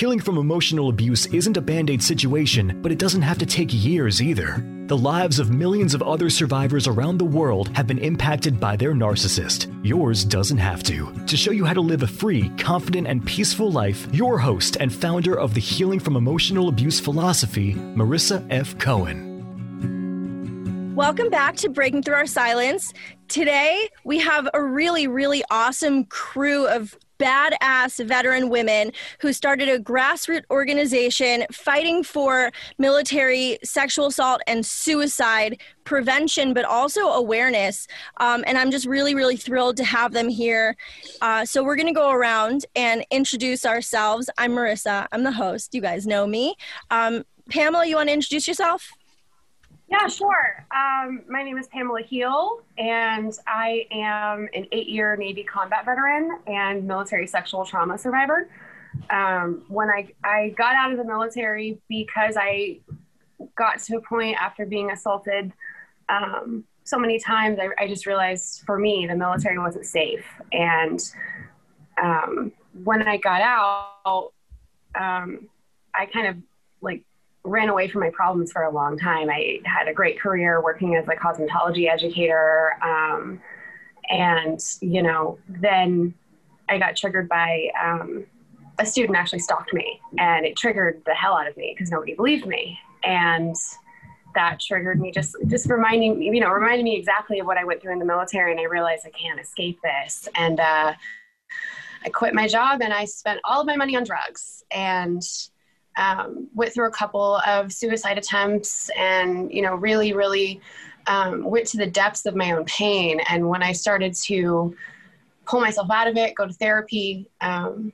Healing from emotional abuse isn't a band aid situation, but it doesn't have to take years either. The lives of millions of other survivors around the world have been impacted by their narcissist. Yours doesn't have to. To show you how to live a free, confident, and peaceful life, your host and founder of the Healing from Emotional Abuse philosophy, Marissa F. Cohen. Welcome back to Breaking Through Our Silence. Today, we have a really, really awesome crew of badass veteran women who started a grassroots organization fighting for military sexual assault and suicide prevention, but also awareness. Um, and I'm just really, really thrilled to have them here. Uh, so we're going to go around and introduce ourselves. I'm Marissa, I'm the host. You guys know me. Um, Pamela, you want to introduce yourself? Yeah, sure. Um, my name is Pamela Heel, and I am an eight year Navy combat veteran and military sexual trauma survivor. Um, when I, I got out of the military because I got to a point after being assaulted um, so many times, I, I, just realized for me, the military wasn't safe. And um, when I got out, um, I kind of like ran away from my problems for a long time. I had a great career working as a cosmetology educator. Um, and, you know, then I got triggered by um, a student actually stalked me and it triggered the hell out of me because nobody believed me. And that triggered me just just reminding me, you know, reminding me exactly of what I went through in the military and I realized I can't escape this. And uh, I quit my job and I spent all of my money on drugs. And um, went through a couple of suicide attempts and you know really really um, went to the depths of my own pain. And when i started to pull myself out of it go to therapy um,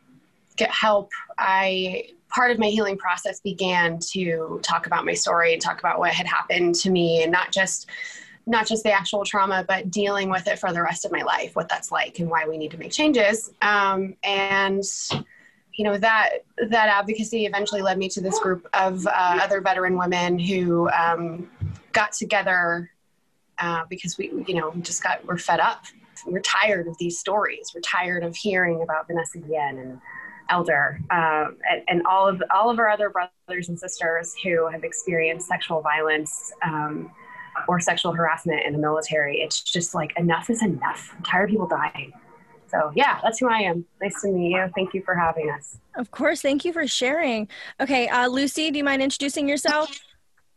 get help i part of my healing process began to talk about my story and talk about what had happened to me and not just not just the actual trauma but dealing with it for the rest of my life what that's like and why we need to make changes. Um, and you know that that advocacy eventually led me to this group of uh, other veteran women who um, got together uh, because we you know just got we're fed up. We're tired of these stories. We're tired of hearing about vanessa guillen and elder um, and, and, all of all of our other brothers and sisters who have experienced sexual violence um, or sexual harassment in the military. It's just like enough is enough. I'm tired of people dying so, yeah, that's who I am. Nice to meet you. Thank you for having us. Of course. Thank you for sharing. Okay, uh, Lucy, do you mind introducing yourself?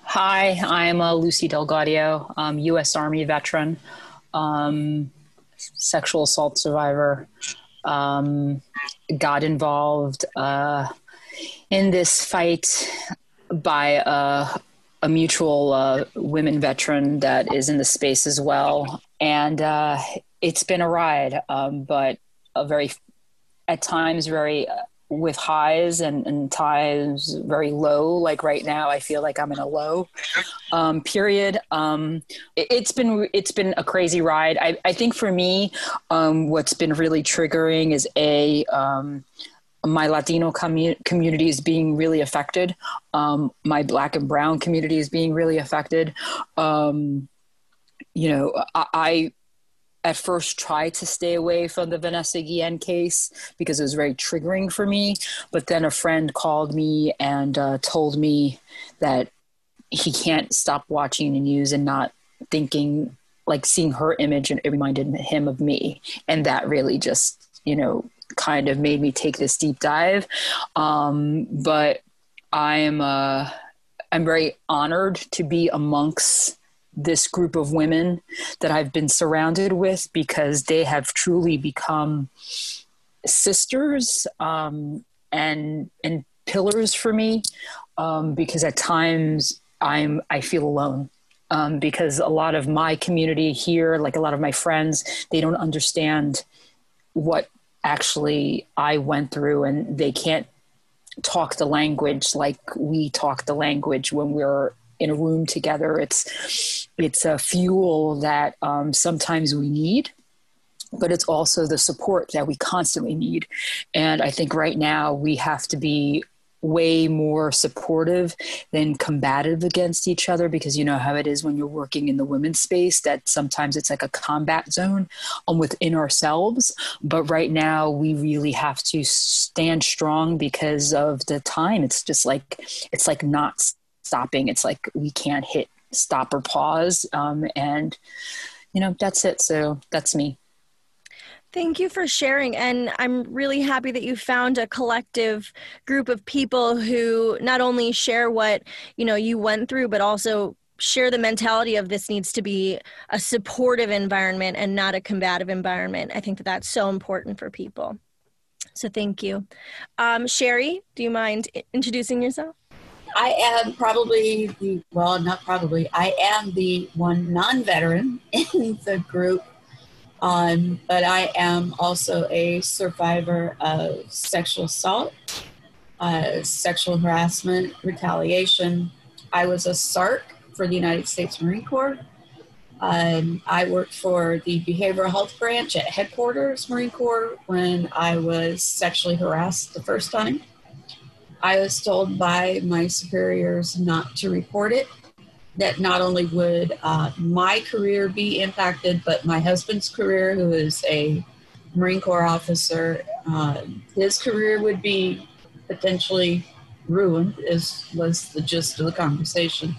Hi, I'm uh, Lucy Del Gaudio, um, U.S. Army veteran, um, sexual assault survivor. Um, got involved uh, in this fight by a, a mutual uh, women veteran that is in the space as well. And uh, it's been a ride, um, but a very, at times, very uh, with highs and, and times very low. Like right now, I feel like I'm in a low um, period. Um, it, has been it's been a crazy ride. I, I think for me, um, what's been really triggering is a um, my Latino commu- community is being really affected. Um, my Black and Brown community is being really affected. You know, I, I at first tried to stay away from the Vanessa Guillen case because it was very triggering for me. But then a friend called me and uh, told me that he can't stop watching the news and not thinking, like seeing her image, and it reminded him of me. And that really just, you know, kind of made me take this deep dive. Um, but I am, uh, I'm very honored to be amongst this group of women that I've been surrounded with because they have truly become sisters um, and and pillars for me um, because at times I'm I feel alone um, because a lot of my community here, like a lot of my friends, they don't understand what actually I went through, and they can't talk the language like we talk the language when we're in a room together. It's it's a fuel that um, sometimes we need but it's also the support that we constantly need. And I think right now we have to be way more supportive than combative against each other because you know how it is when you're working in the women's space that sometimes it's like a combat zone um, within ourselves but right now we really have to stand strong because of the time it's just like it's like not stopping it's like we can't hit stop or pause um, and you know that's it so that's me Thank you for sharing. And I'm really happy that you found a collective group of people who not only share what, you know, you went through, but also share the mentality of this needs to be a supportive environment and not a combative environment. I think that that's so important for people. So thank you. Um, Sherry, do you mind introducing yourself? I am probably the, well, not probably, I am the one non veteran in the group um, but I am also a survivor of sexual assault, uh, sexual harassment, retaliation. I was a SARC for the United States Marine Corps. Um, I worked for the behavioral health branch at headquarters Marine Corps when I was sexually harassed the first time. I was told by my superiors not to report it that not only would uh, my career be impacted, but my husband's career, who is a Marine Corps officer, uh, his career would be potentially ruined, is was the gist of the conversation.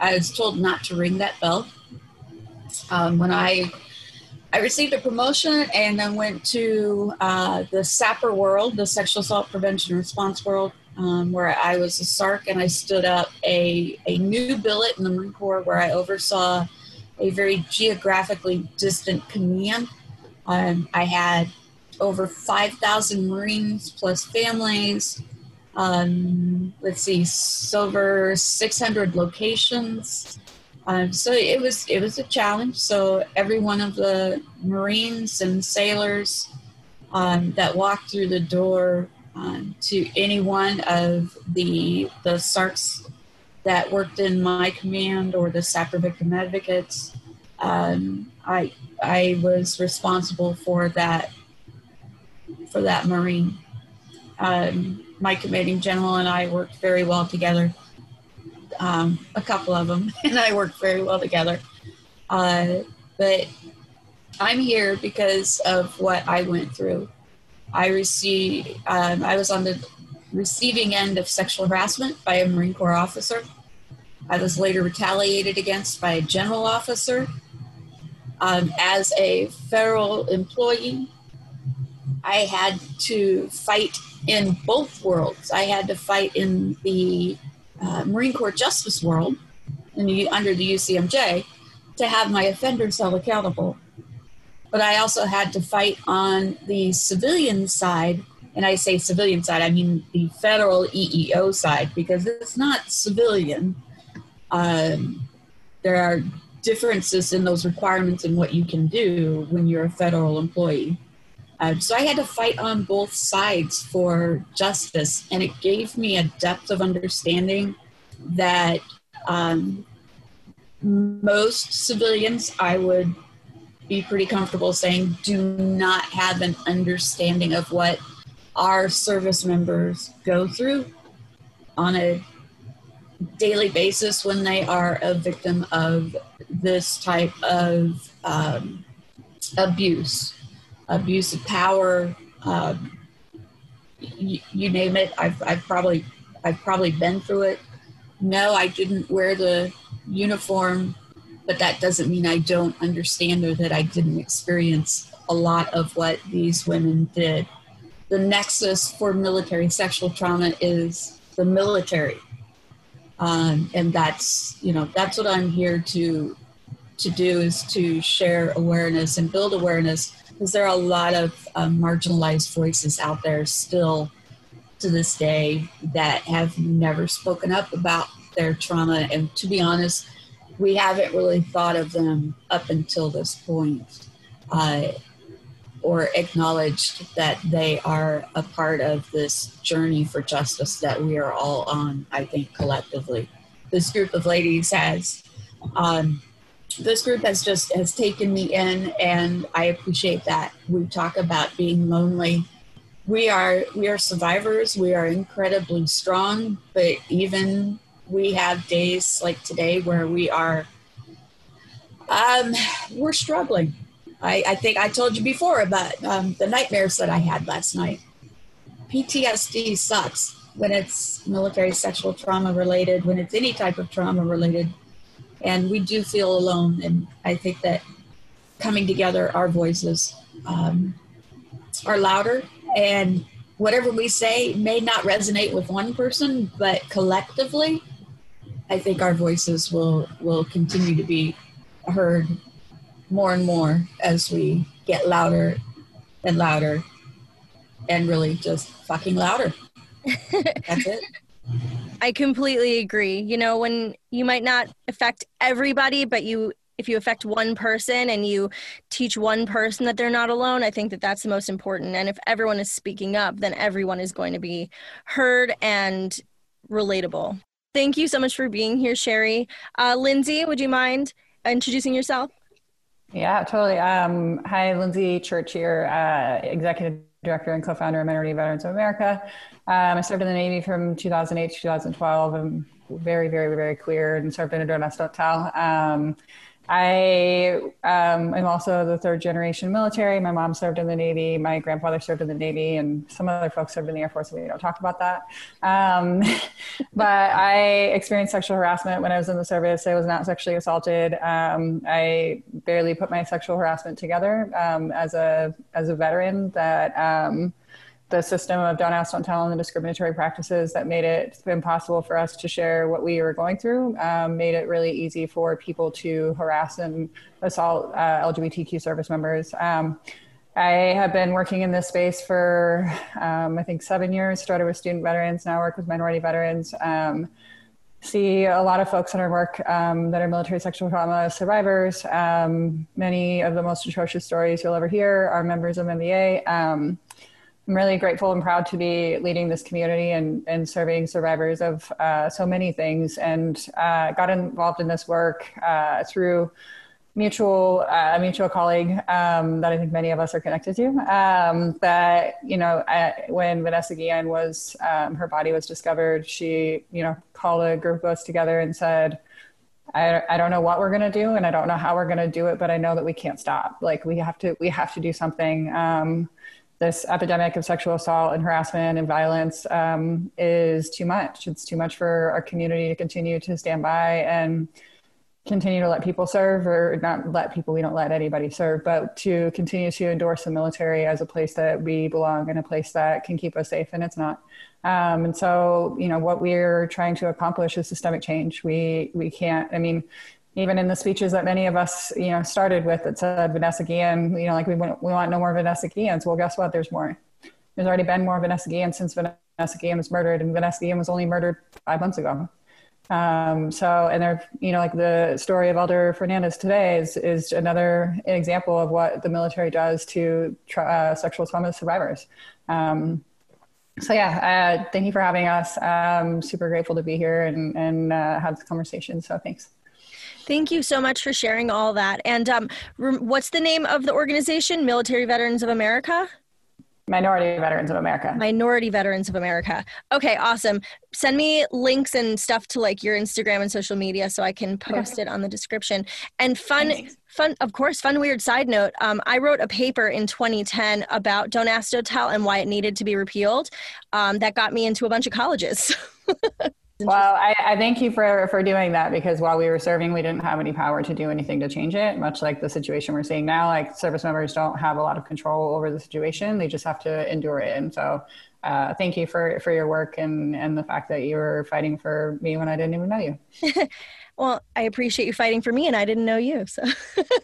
I was told not to ring that bell. Um, when I I received a promotion and then went to uh, the SAPR world, the Sexual Assault Prevention Response world, um, where I was a SARC and I stood up a, a new billet in the Marine Corps where I oversaw a very geographically distant command. Um, I had over 5,000 Marines plus families. Um, let's see, over 600 locations. Um, so it was it was a challenge. So every one of the Marines and sailors um, that walked through the door um, to any one of the the SARCs that worked in my command or the SAPR victim advocates. Um, I I was responsible for that for that Marine. Um, my commanding general and I worked very well together. Um, a couple of them and I worked very well together. Uh, but I'm here because of what I went through. I received, um, I was on the receiving end of sexual harassment by a Marine Corps officer. I was later retaliated against by a general officer. Um, as a federal employee, I had to fight in both worlds. I had to fight in the uh, Marine Corps justice world the, under the UCMJ to have my offenders held accountable but I also had to fight on the civilian side. And I say civilian side, I mean the federal EEO side, because it's not civilian. Um, there are differences in those requirements and what you can do when you're a federal employee. Uh, so I had to fight on both sides for justice, and it gave me a depth of understanding that um, most civilians I would be pretty comfortable saying do not have an understanding of what our service members go through on a daily basis when they are a victim of this type of um, abuse, abuse of power, um, you, you name it. I've, I've probably I've probably been through it. No, I didn't wear the uniform but that doesn't mean I don't understand or that I didn't experience a lot of what these women did. The nexus for military sexual trauma is the military. Um, and that's, you know, that's what I'm here to to do is to share awareness and build awareness because there are a lot of um, marginalized voices out there still to this day that have never spoken up about their trauma. And to be honest, we haven't really thought of them up until this point uh, or acknowledged that they are a part of this journey for justice that we are all on, I think, collectively. This group of ladies has um, this group has just has taken me in and i appreciate that. We talk about being lonely. We are we are survivors. We are incredibly strong but even we have days like today where we are um we're struggling. I i think i told you before about um, the nightmares that i had last night. Ptsd sucks when it's military sexual trauma related when it's any type of trauma related. And we do feel alone. And I think that coming together, our voices um, are louder, and whatever we say may not resonate with one person, but collectively, I think our voices will will continue to be heard more and more as we get louder and louder, and really just fucking louder. That's it. I completely agree. You know, when you might not affect everybody, but you if you affect one person and you teach one person that they're not alone, I think that that's the most important. And if everyone is speaking up, then everyone is going to be heard and relatable. Thank you so much for being here, Sherry. Uh, Lindsay, would you mind introducing yourself? Yeah, totally. Um, hi, Lindsay Church here, uh, Executive Director and co-founder of Minority Veterans of America. Um, I served in the Navy from 2008 to 2012. I'm very, very, very queer and served in a Don't Tell. Um, I um, am also the third generation military. My mom served in the Navy. My grandfather served in the Navy, and some other folks served in the Air Force. We don't talk about that. Um, but I experienced sexual harassment when I was in the service. I was not sexually assaulted. Um, I barely put my sexual harassment together um, as a as a veteran. That um, the system of don't ask, don't tell, and the discriminatory practices that made it impossible for us to share what we were going through um, made it really easy for people to harass and assault uh, LGBTQ service members. Um, I have been working in this space for, um, I think, seven years. Started with student veterans, now work with minority veterans. Um, see a lot of folks in our work um, that are military sexual trauma survivors. Um, many of the most atrocious stories you'll ever hear are members of MVA. I'm really grateful and proud to be leading this community and, and serving survivors of uh, so many things and uh, got involved in this work uh, through mutual uh, a mutual colleague um, that I think many of us are connected to. Um, that you know, I, when Vanessa Guillen was um, her body was discovered, she you know called a group of us together and said, I, I don't know what we're going to do and I don't know how we're going to do it, but I know that we can't stop. Like we have to, we have to do something. Um, this epidemic of sexual assault and harassment and violence um, is too much. It's too much for our community to continue to stand by and continue to let people serve, or not let people, we don't let anybody serve, but to continue to endorse the military as a place that we belong and a place that can keep us safe, and it's not. Um, and so, you know, what we're trying to accomplish is systemic change. We we can't. I mean, even in the speeches that many of us, you know, started with that said Vanessa Guillen, you know, like we want, we want no more Vanessa Guillens. Well, guess what? There's more. There's already been more Vanessa Guillen since Vanessa Guillen was murdered, and Vanessa Guillen was only murdered five months ago. Um, so, and there, you know, like the story of Elder Fernandez today is is another example of what the military does to uh, sexual trauma survivors. Um, so yeah, uh, thank you for having us. I'm super grateful to be here and and uh, have this conversation. So thanks. Thank you so much for sharing all that. And um, what's the name of the organization? Military Veterans of America? Minority Veterans of America. Minority Veterans of America. Okay, awesome. Send me links and stuff to like your Instagram and social media so I can post okay. it on the description. And fun, Thanks. fun, of course, fun weird side note. Um, I wrote a paper in 2010 about Don't Ask, Don't Tell and why it needed to be repealed. Um, that got me into a bunch of colleges. Well, I, I, thank you for, for doing that because while we were serving, we didn't have any power to do anything to change it, much like the situation we're seeing now. Like service members don't have a lot of control over the situation, they just have to endure it. And so, uh, thank you for, for your work and, and the fact that you were fighting for me when I didn't even know you. well, I appreciate you fighting for me and I didn't know you. So,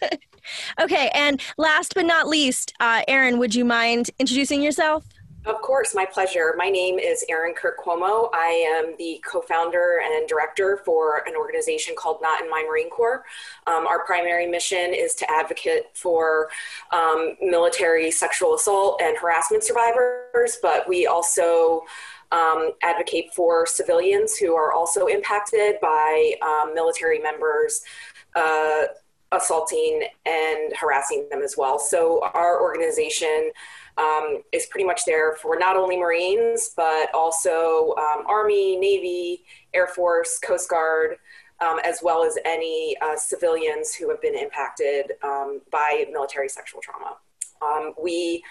okay. And last but not least, uh, Erin, would you mind introducing yourself? Of course, my pleasure. My name is Erin Kirk Cuomo. I am the co-founder and director for an organization called Not in My Marine Corps. Um, our primary mission is to advocate for um, military sexual assault and harassment survivors, but we also um, advocate for civilians who are also impacted by um, military members' uh, assaulting and harassing them as well. So our organization um, is pretty much there for not only Marines, but also um, Army, Navy, Air Force, Coast Guard, um, as well as any uh, civilians who have been impacted um, by military sexual trauma. Um, we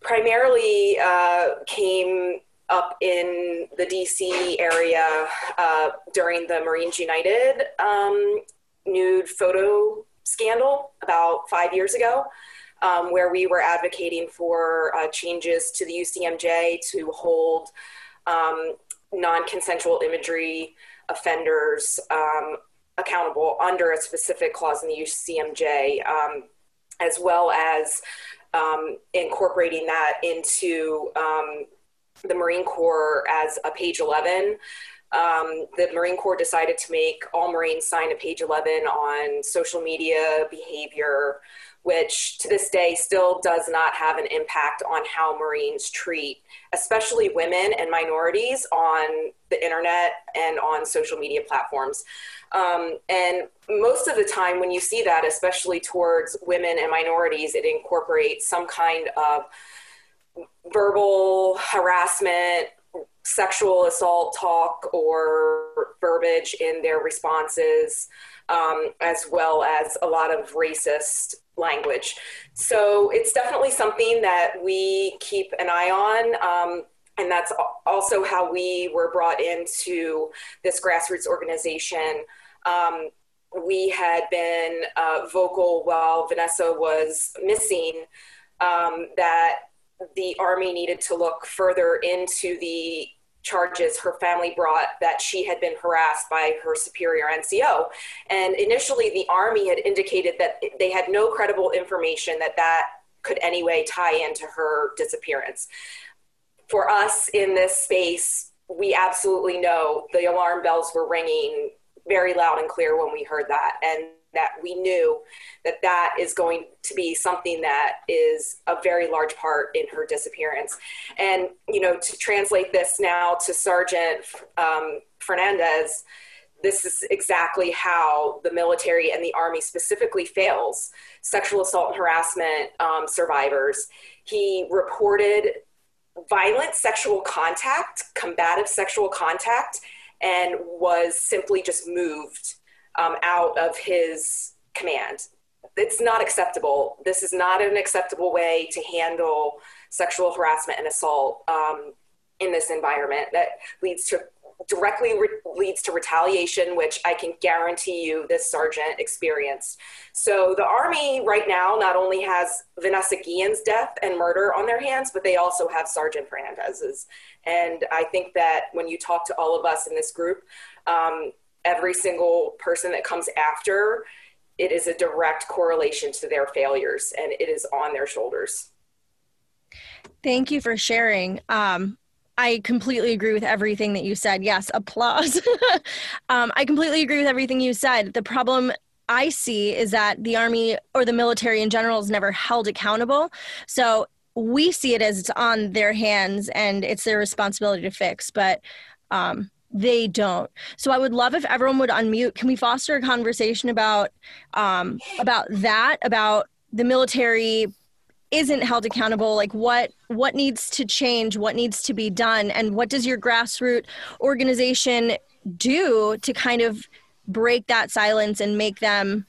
primarily uh, came up in the DC area uh, during the Marines United um, nude photo scandal about five years ago um, where we were advocating for uh, changes to the UCMJ to hold um, non consensual imagery offenders um, accountable under a specific clause in the UCMJ, um, as well as um, incorporating that into um, the Marine Corps as a page 11. Um, the Marine Corps decided to make all Marines sign a page 11 on social media behavior, which to this day still does not have an impact on how Marines treat, especially women and minorities on the internet and on social media platforms. Um, and most of the time, when you see that, especially towards women and minorities, it incorporates some kind of verbal harassment, sexual assault talk, or verbiage in their responses, um, as well as a lot of racist language. So it's definitely something that we keep an eye on. Um, and that's also how we were brought into this grassroots organization. Um, we had been uh, vocal while Vanessa was missing um, that the Army needed to look further into the charges her family brought that she had been harassed by her superior NCO. And initially, the Army had indicated that they had no credible information that that could anyway tie into her disappearance. For us in this space, we absolutely know the alarm bells were ringing very loud and clear when we heard that. And that we knew that that is going to be something that is a very large part in her disappearance. And, you know, to translate this now to Sergeant um, Fernandez, this is exactly how the military and the army specifically fails sexual assault and harassment um, survivors. He reported violent sexual contact, combative sexual contact, and was simply just moved um, out of his command. It's not acceptable. This is not an acceptable way to handle sexual harassment and assault um, in this environment that leads to directly re- leads to retaliation, which I can guarantee you this sergeant experienced. So the Army right now not only has Vanessa Guillen's death and murder on their hands, but they also have Sergeant Fernandez's. And I think that when you talk to all of us in this group, um, every single person that comes after, it is a direct correlation to their failures and it is on their shoulders. Thank you for sharing. Um, I completely agree with everything that you said. Yes, applause. um, I completely agree with everything you said. The problem I see is that the Army or the military in general is never held accountable. So we see it as it's on their hands and it's their responsibility to fix. But um, they don't. So I would love if everyone would unmute. Can we foster a conversation about um, about that? About the military isn't held accountable like what what needs to change what needs to be done and what does your grassroots organization do to kind of break that silence and make them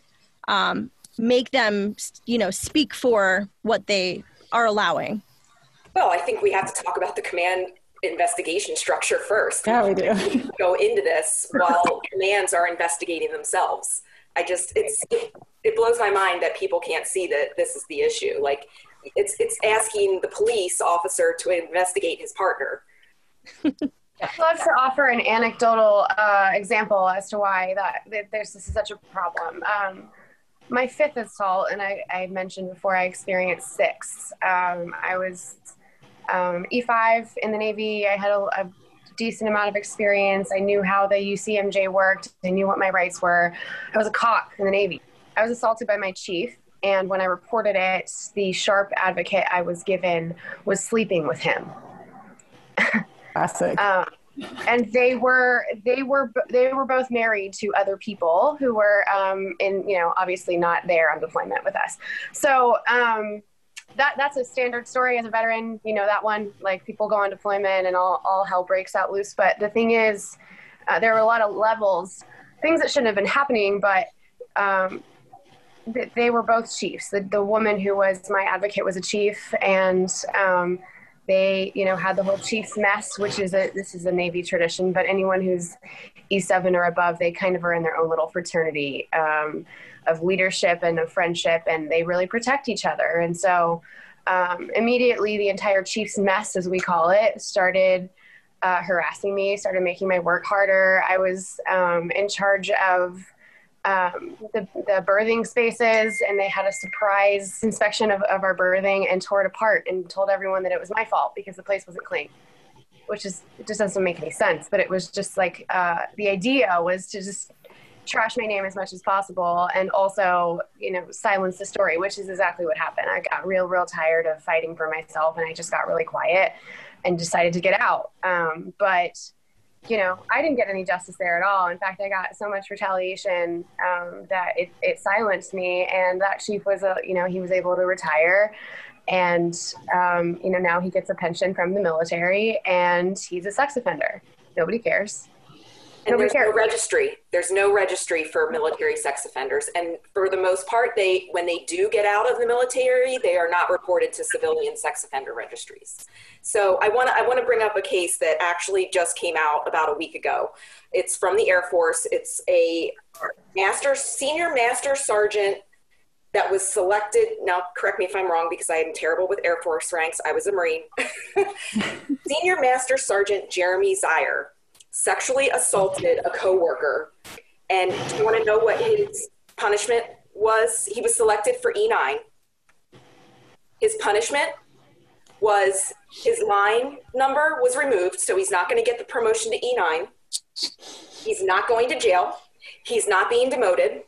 um, make them you know speak for what they are allowing well i think we have to talk about the command investigation structure first. Yeah, we do. go into this while commands are investigating themselves. I just it's it, it blows my mind that people can't see that this is the issue. Like it's it's asking the police officer to investigate his partner. I'd love to offer an anecdotal uh, example as to why that, that there's this is such a problem. Um, my fifth assault, and I, I, mentioned before, I experienced six. Um, I was um, E5 in the Navy. I had a, a, decent amount of experience. I knew how the UCMJ worked. I knew what my rights were. I was a cop in the Navy. I was assaulted by my chief. And when I reported it, the sharp advocate I was given was sleeping with him. Classic. um, and they were they were they were both married to other people who were um, in you know obviously not there on deployment with us. So um, that that's a standard story as a veteran. You know that one like people go on deployment and all all hell breaks out loose. But the thing is, uh, there were a lot of levels, things that shouldn't have been happening, but. Um, they were both chiefs. The, the woman who was my advocate was a chief, and um, they you know had the whole chief's mess which is a this is a navy tradition but anyone who's e7 or above they kind of are in their own little fraternity um, of leadership and of friendship and they really protect each other. And so um, immediately the entire chief's mess as we call it started uh, harassing me started making my work harder. I was um, in charge of um, the, the berthing spaces and they had a surprise inspection of, of our berthing and tore it apart and told everyone that it was my fault because the place wasn't clean which is it just doesn't make any sense. But it was just like uh, the idea was to just trash my name as much as possible and also you know silence the story which is exactly what happened i got real real tired of fighting for myself and i just got really quiet and decided to get out um, but you know, I didn't get any justice there at all. In fact, I got so much retaliation um, that it, it silenced me. And that chief was a, you know, he was able to retire, and um, you know now he gets a pension from the military, and he's a sex offender. Nobody cares. And there's no registry. There's no registry for military sex offenders. And for the most part, they when they do get out of the military, they are not reported to civilian sex offender registries. So I want to I want to bring up a case that actually just came out about a week ago. It's from the Air Force. It's a master senior master sergeant that was selected. Now, correct me if I'm wrong because I am terrible with Air Force ranks. I was a Marine. senior master sergeant Jeremy Zier sexually assaulted a coworker. And do you want to know what his punishment was? He was selected for E9. His punishment was his line number was removed, so he's not going to get the promotion to E9. He's not going to jail. He's not being demoted.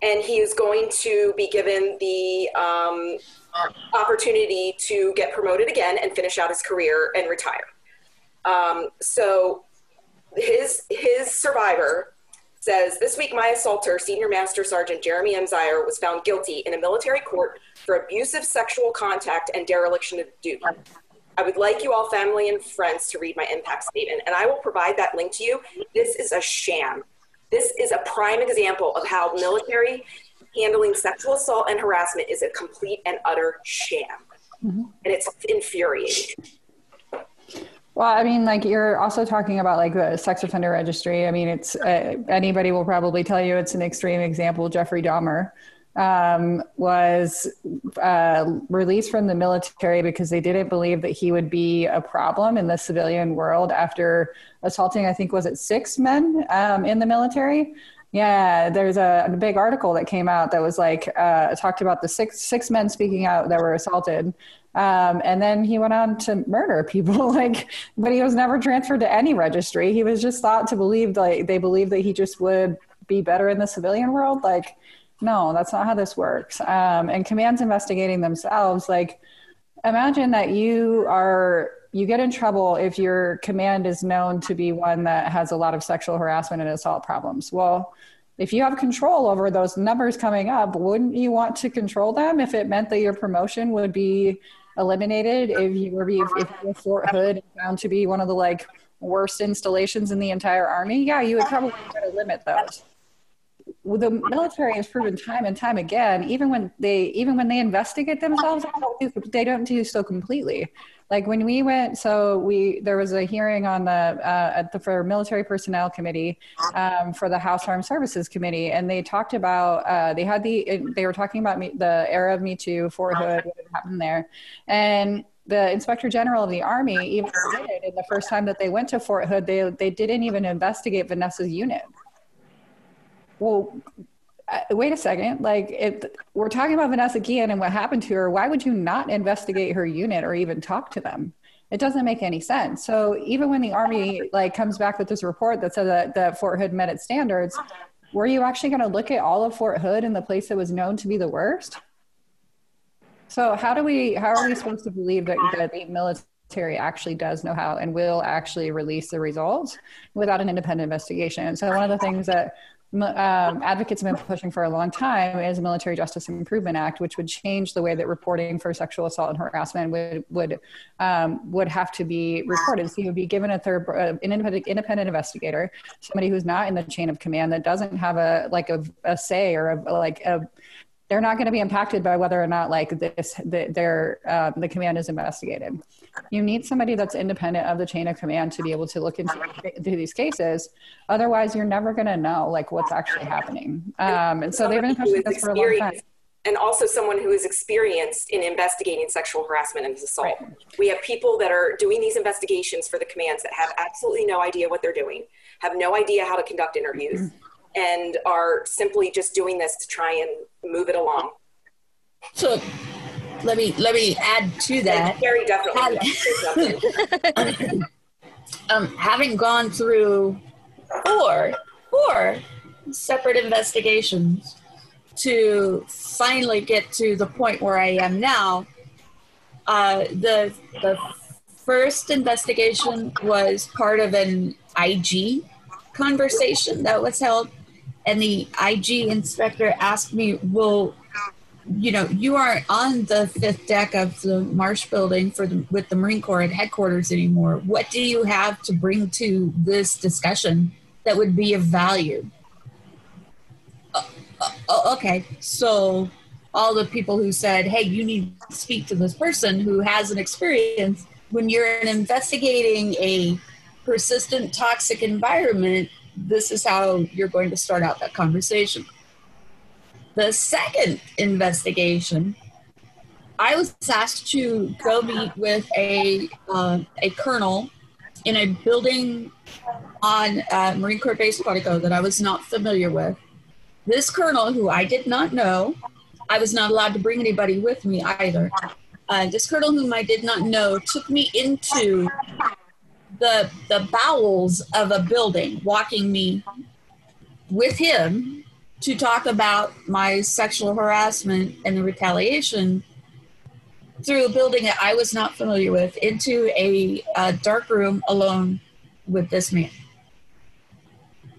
And he is going to be given the um, opportunity to get promoted again and finish out his career and retire. Um, so his his survivor says this week my assaulter senior master sergeant jeremy m. Zier, was found guilty in a military court for abusive sexual contact and dereliction of duty. I would like you all family and friends to read my impact statement and i will provide that link to you. This is a sham. This is a prime example of how military handling sexual assault and harassment is a complete and utter sham. Mm-hmm. and it's infuriating well, I mean, like you're also talking about like the sex offender registry. I mean, it's uh, anybody will probably tell you it's an extreme example. Jeffrey Dahmer um, was uh, released from the military because they didn't believe that he would be a problem in the civilian world after assaulting, I think, was it six men um, in the military? Yeah, there's a, a, big article that came out that was like uh, talked about the six six men speaking out that were assaulted, um, and then he went on to murder people. like, but he was never transferred to any registry. He was just thought to believe like they believed that he just would be better in the civilian world. Like, no, that's not how this works. Um, and commands investigating themselves. Like, imagine that you are you get in trouble if your command is known to be one that has a lot of sexual harassment and assault problems. Well, if you have control over those numbers coming up, wouldn't you want to control them if it meant that your promotion would be eliminated if you were if, if Fort Hood found to be one of the like worst installations in the entire army, yeah, you would probably try to limit those. Well, the military has proven time and time again, even when they even when they investigate themselves, they don't do so completely like when we went so we there was a hearing on the uh, at the for military personnel committee um, for the house armed services committee and they talked about uh, they had the they were talking about me, the era of me too fort hood what happened there. And the inspector general of the army even admitted in the first time that they went to fort hood they they didn't even investigate vanessa's unit. Well wait a second. Like if we're talking about vanessa guillen and what happened to her why would you not investigate her unit or even talk to them? It doesn't make any sense. So even when the army like comes back with this report that says that, that fort hood met its standards were you actually going to look at all of fort hood and the place that was known to be the worst? So how do we how are we supposed to believe that, that the military actually does know how and will actually release the results without an independent investigation. So one of the things that um, advocates have been pushing for a long time is a Military Justice Improvement Act, which would change the way that reporting for sexual assault and harassment would would um, would have to be reported. So you would be given a third, uh, an independent, independent investigator, somebody who's not in the chain of command that doesn't have a like a, a say or a, like a they're not going to be impacted by whether or not like this the, their um, the command is investigated. You need somebody that's independent of the chain of command to be able to look into, into these cases. Otherwise, you're never going to know like what's actually happening. Um, and so they've been pushing this for a long time. And also someone who is experienced in investigating sexual harassment and assault. Right. We have people that are doing these investigations for the commands that have absolutely no idea what they're doing, have no idea how to conduct interviews. And are simply just doing this to try and move it along. So let me let me add to that. Very definitely. um, having gone through four four separate investigations to finally get to the point where I am now, uh, the the first investigation was part of an IG conversation that was held and the IG inspector asked me, "Well, you know, you aren't on the fifth deck of the Marsh Building for the, with the Marine Corps at headquarters anymore. What do you have to bring to this discussion that would be of value?" Uh, uh, okay, so all the people who said, "Hey, you need to speak to this person who has an experience." When you're investigating a persistent toxic environment, this is how you're going to start out that conversation. The second investigation, I was asked to go meet with a uh, a colonel in a building on uh, Marine Corps Base Quantico that I was not familiar with. This colonel, who I did not know, I was not allowed to bring anybody with me either. Uh, this colonel, whom I did not know, took me into the the bowels of a building, walking me with him to talk about my sexual harassment and the retaliation through a building that I was not familiar with into a, a dark room alone with this man.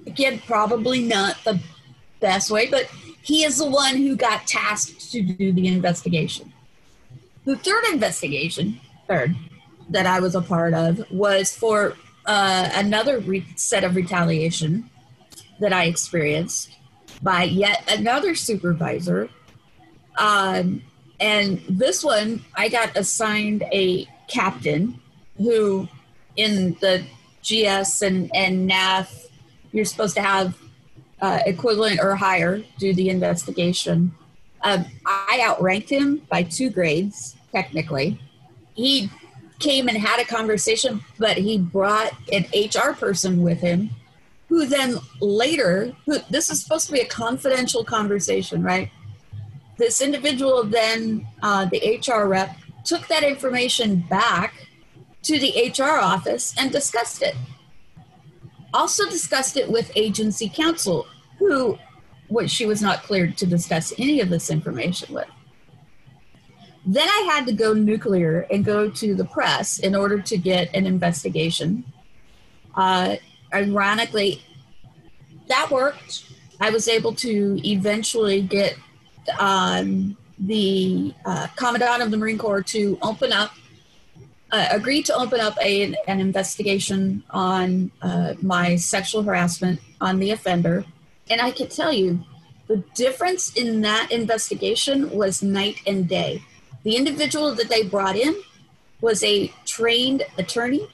Again, probably not the best way, but he is the one who got tasked to do the investigation. The third investigation, third, that I was a part of was for uh, another re- set of retaliation that I experienced by yet another supervisor. Um, and this one, I got assigned a captain who, in the GS and, and NAF, you're supposed to have uh, equivalent or higher do the investigation. Um, I outranked him by two grades, technically. He came and had a conversation, but he brought an HR person with him who then later, who, this is supposed to be a confidential conversation, right? This individual then, uh, the HR rep, took that information back to the HR office and discussed it. Also discussed it with agency counsel, who what she was not cleared to discuss any of this information with. Then I had to go nuclear and go to the press in order to get an investigation. Uh, ironically, that worked. I was able to eventually get um, the uh, Commandant of the Marine Corps to open up, uh, agree to open up a, an investigation on uh, my sexual harassment on the offender. And I can tell you, the difference in that investigation was night and day. The individual that they brought in was a trained attorney.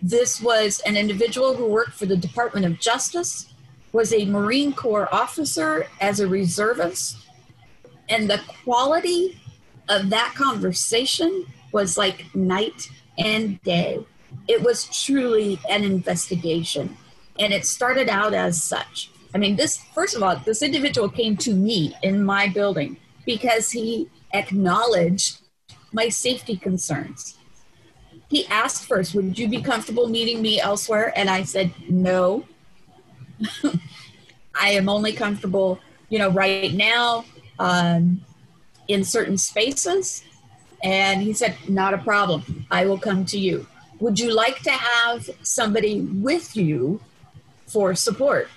This was an individual who worked for the Department of Justice, was a Marine Corps officer as a reservist. And the quality of that conversation was like night and day. It was truly an investigation. And it started out as such. I mean, this, first of all, this individual came to me in my building because he acknowledge my safety concerns. He asked first, Would you be comfortable meeting me elsewhere? And I said, No. I am only comfortable, you know, right now um, in certain spaces. And he said, Not a problem. I will come to you. Would you like to have somebody with you for support?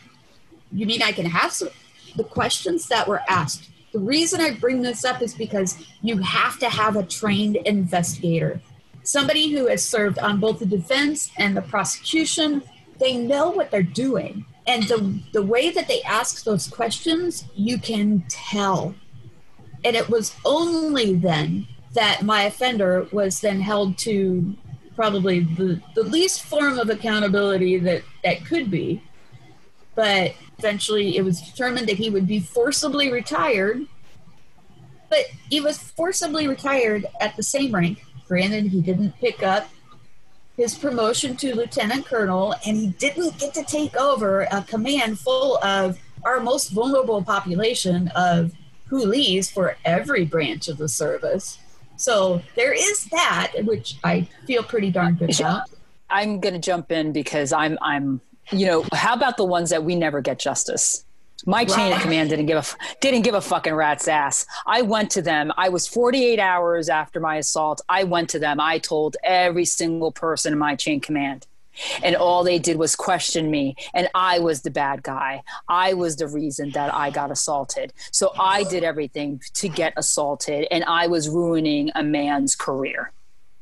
You mean I can have some? The questions that were asked. The reason I bring this up is because you have to have a trained investigator, somebody who has served on both the defense and the prosecution. They know what they're doing. And the, the way that they ask those questions, you can tell. And it was only then that my offender was then held to probably the, the least form of accountability that, that could be. But eventually it was determined that he would be forcibly retired. But he was forcibly retired at the same rank. Granted, he didn't pick up his promotion to lieutenant colonel, and he didn't get to take over a command full of our most vulnerable population of coolies for every branch of the service. So there is that, which I feel pretty darn good about. I'm going to jump in because I'm, I'm, you know, how about the ones that we never get justice? My chain of command didn't give a didn't give a fucking rat's ass. I went to them. I was 48 hours after my assault. I went to them. I told every single person in my chain command and all they did was question me and i was the bad guy i was the reason that i got assaulted so i did everything to get assaulted and i was ruining a man's career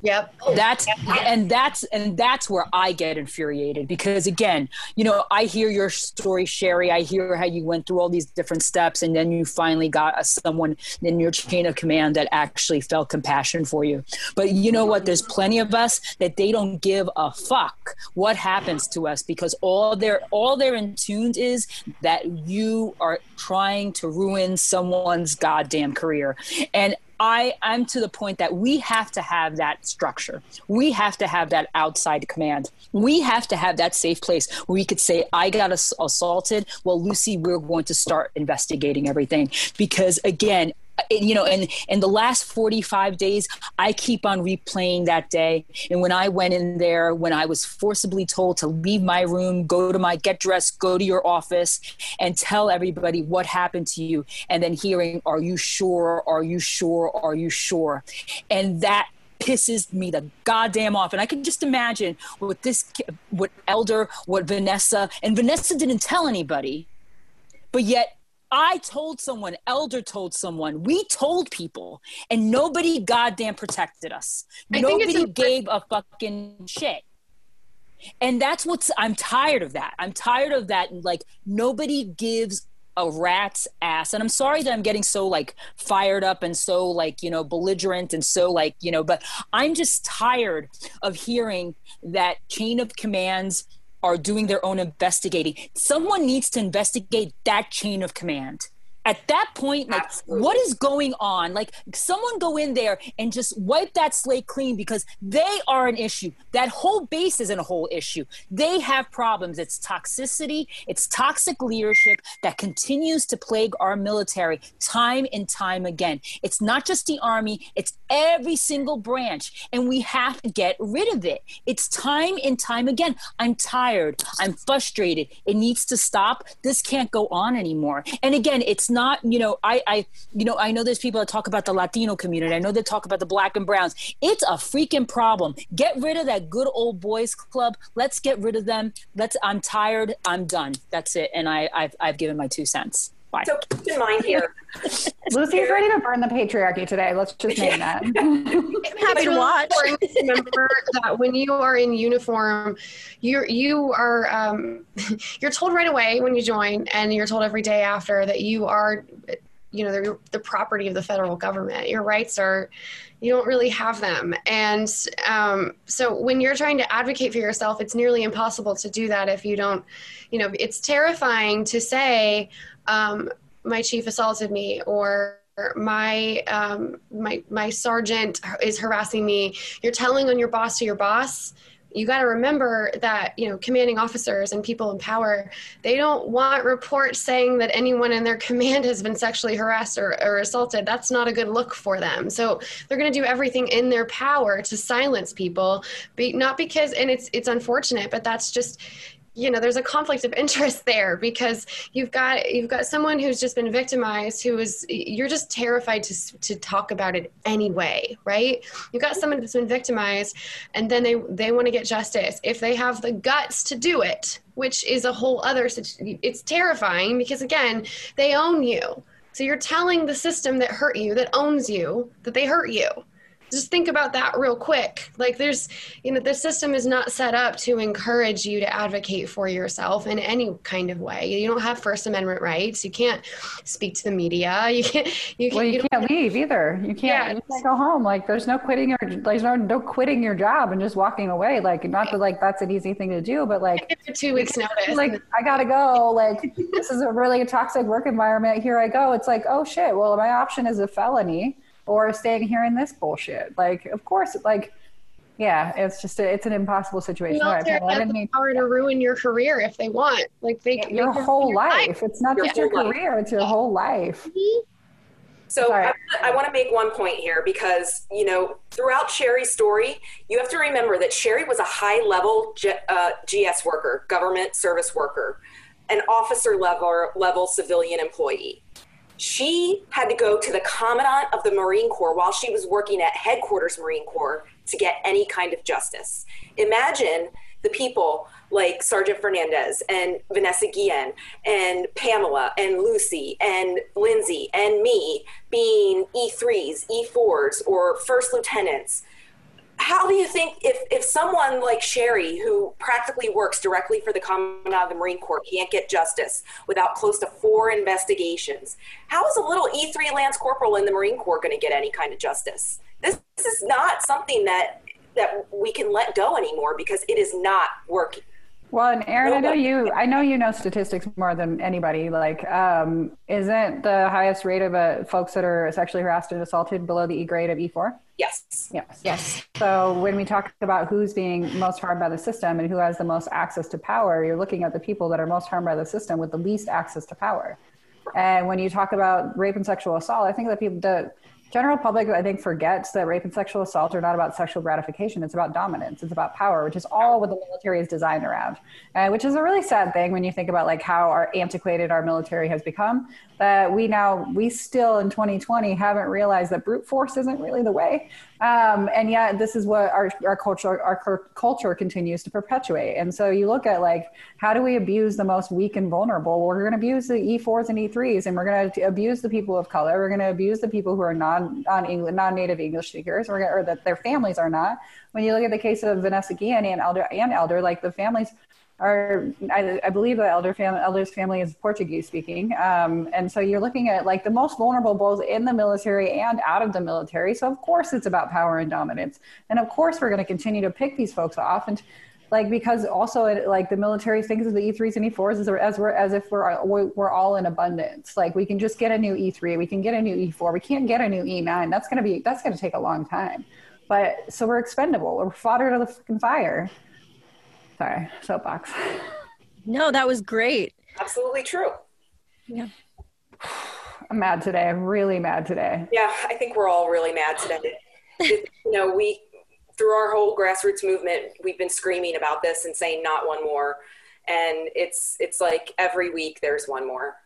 Yep. That's and that's and that's where I get infuriated because again, you know, I hear your story, Sherry. I hear how you went through all these different steps, and then you finally got a, someone in your chain of command that actually felt compassion for you. But you know what? There's plenty of us that they don't give a fuck what happens to us because all they're all they're in tuned is that you are trying to ruin someone's goddamn career, and I I'm to the point that we have to have that structure. We have to have that outside command. We have to have that safe place where we could say, "I got ass- assaulted." Well, Lucy, we're going to start investigating everything because again, you know, and in the last 45 days, I keep on replaying that day. And when I went in there, when I was forcibly told to leave my room, go to my get dressed, go to your office, and tell everybody what happened to you, and then hearing, Are you sure? Are you sure? Are you sure? And that pisses me the goddamn off. And I can just imagine what this, what Elder, what Vanessa, and Vanessa didn't tell anybody, but yet I told someone, Elder told someone, we told people, and nobody goddamn protected us. I nobody gave a fucking shit. And that's what's, I'm tired of that. I'm tired of that. Like, nobody gives a rat's ass. And I'm sorry that I'm getting so like fired up and so like, you know, belligerent and so like, you know, but I'm just tired of hearing that chain of commands are doing their own investigating. Someone needs to investigate that chain of command. At that point, like, Absolutely. what is going on? Like, someone go in there and just wipe that slate clean because they are an issue. That whole base isn't a whole issue. They have problems. It's toxicity, it's toxic leadership that continues to plague our military time and time again. It's not just the Army, it's every single branch, and we have to get rid of it. It's time and time again. I'm tired. I'm frustrated. It needs to stop. This can't go on anymore. And again, it's not, you know, I, I, you know, I know there's people that talk about the Latino community. I know they talk about the black and browns. It's a freaking problem. Get rid of that good old boys club. Let's get rid of them. Let's, I'm tired. I'm done. That's it. And I, I've, I've given my two cents. Bye. So keep in mind here, Lucy's ready to burn the patriarchy today. Let's just name that. I'm happy to watch. remember that when you are in uniform, you're you are um, you're told right away when you join, and you're told every day after that you are, you know, the, the property of the federal government. Your rights are, you don't really have them, and um, so when you're trying to advocate for yourself, it's nearly impossible to do that if you don't, you know, it's terrifying to say, um, my chief assaulted me or my um, my my sergeant is harassing me. You're telling on your boss to your boss. You got to remember that you know commanding officers and people in power they don't want reports saying that anyone in their command has been sexually harassed or, or assaulted. That's not a good look for them. So they're going to do everything in their power to silence people, be, not because and it's it's unfortunate, but that's just you know there's a conflict of interest there because you've got you've got someone who's just been victimized who is you're just terrified to to talk about it anyway right? You've got someone that's been victimized and then they they want to get justice. If they have the guts to do it which is a whole other it's terrifying because again they own you. So you're telling the system that hurt you that owns you that they hurt you just think about that real quick. Like there's, you know, the system is not set up to encourage you to advocate for yourself in any kind of way. You don't have First Amendment rights. You can't speak to the media. You can't. You, well, you, you can't leave either. You can't. Yeah. You can't go home. Like there's no quitting your. There's no no quitting your job and just walking away. Like not that like that's an easy thing to do, but like two weeks notice. Like I gotta go. Like this is a really toxic work environment. Here I go. It's like oh shit. Well, my option is a felony or staying here in this bullshit. Like, of course, like, yeah, it's just a, it's an impossible situation. Well, right, I didn't mean power to ruin your career if they want. Like they your whole life. life. It's not your just your career; life. it's your whole life. Mm-hmm. So I, I, want to make one point here because you know throughout Sherry's story, you have to remember that Sherry was a high-level G, uh, GS worker, government service worker, an officer level level civilian employee she had to go to the commandant of the Marine Corps while she was working at headquarters Marine Corps to get any kind of justice. Imagine the people like Sergeant Fernandes and Vanessa Guillen and Pamela and Lucy and Lindsay and me being E3s, E4s, or first lieutenants how do you think if, if someone like Sherry, who practically works directly for the Commandant of the Marine Corps, can't get justice without close to four investigations, how is a little E3 Lance Corporal in the Marine Corps going to get any kind of justice? This, this is not something that that we can let go anymore because it is not working. Well, and Aaron, I know you. I know you know statistics more than anybody. Like, um, isn't the highest rate of uh, folks that are sexually harassed and assaulted below the E grade of E four? Yes. Yes. Yes. So when we talk about who's being most harmed by the system and who has the most access to power, you're looking at the people that are most harmed by the system with the least access to power. And when you talk about rape and sexual assault, I think that people the general public i think forgets that rape and sexual assault are not about sexual gratification. It's about dominance. It's about power which is all what the military is designed around. Uh, which is a really sad thing when you think about like how our antiquated our military has become. That we now we still in 2020 haven't realized that brute force isn't really the way um, and yet this is what our, our culture our culture continues to perpetuate. And so you look at like how do we abuse the most weak and vulnerable? We're going to abuse the e4s and e3s and we're going to abuse the people of color. We're going to abuse the people who are non non non-native english speakers or, or that their families are not. When you look at the case of vanessa guillen and elder and elder like the families are I, I, believe the elder family elder's family is Portuguese speaking, um, and so you're looking at like the most vulnerable both in the military and out of the military. So of course it's about power and dominance, and of course we're going to continue to pick these folks off and. Like because also it, like the military thinks of the E3s and E4s as, as we're as if we're we're all in abundance. Like we can just get a new E3, we can get a new E4, we can't get a new E9. That's gonna be that's gonna take a long time. But so we're expendable. We're fodder to the fucking fire. Sorry, soapbox. No, that was great. Absolutely true. Yeah. I'm mad today. I'm really mad today. Yeah, I think we're all really mad today. you know, we through our whole grassroots movement, we've been screaming about this and saying not one more. And it's it's like every week there's one more.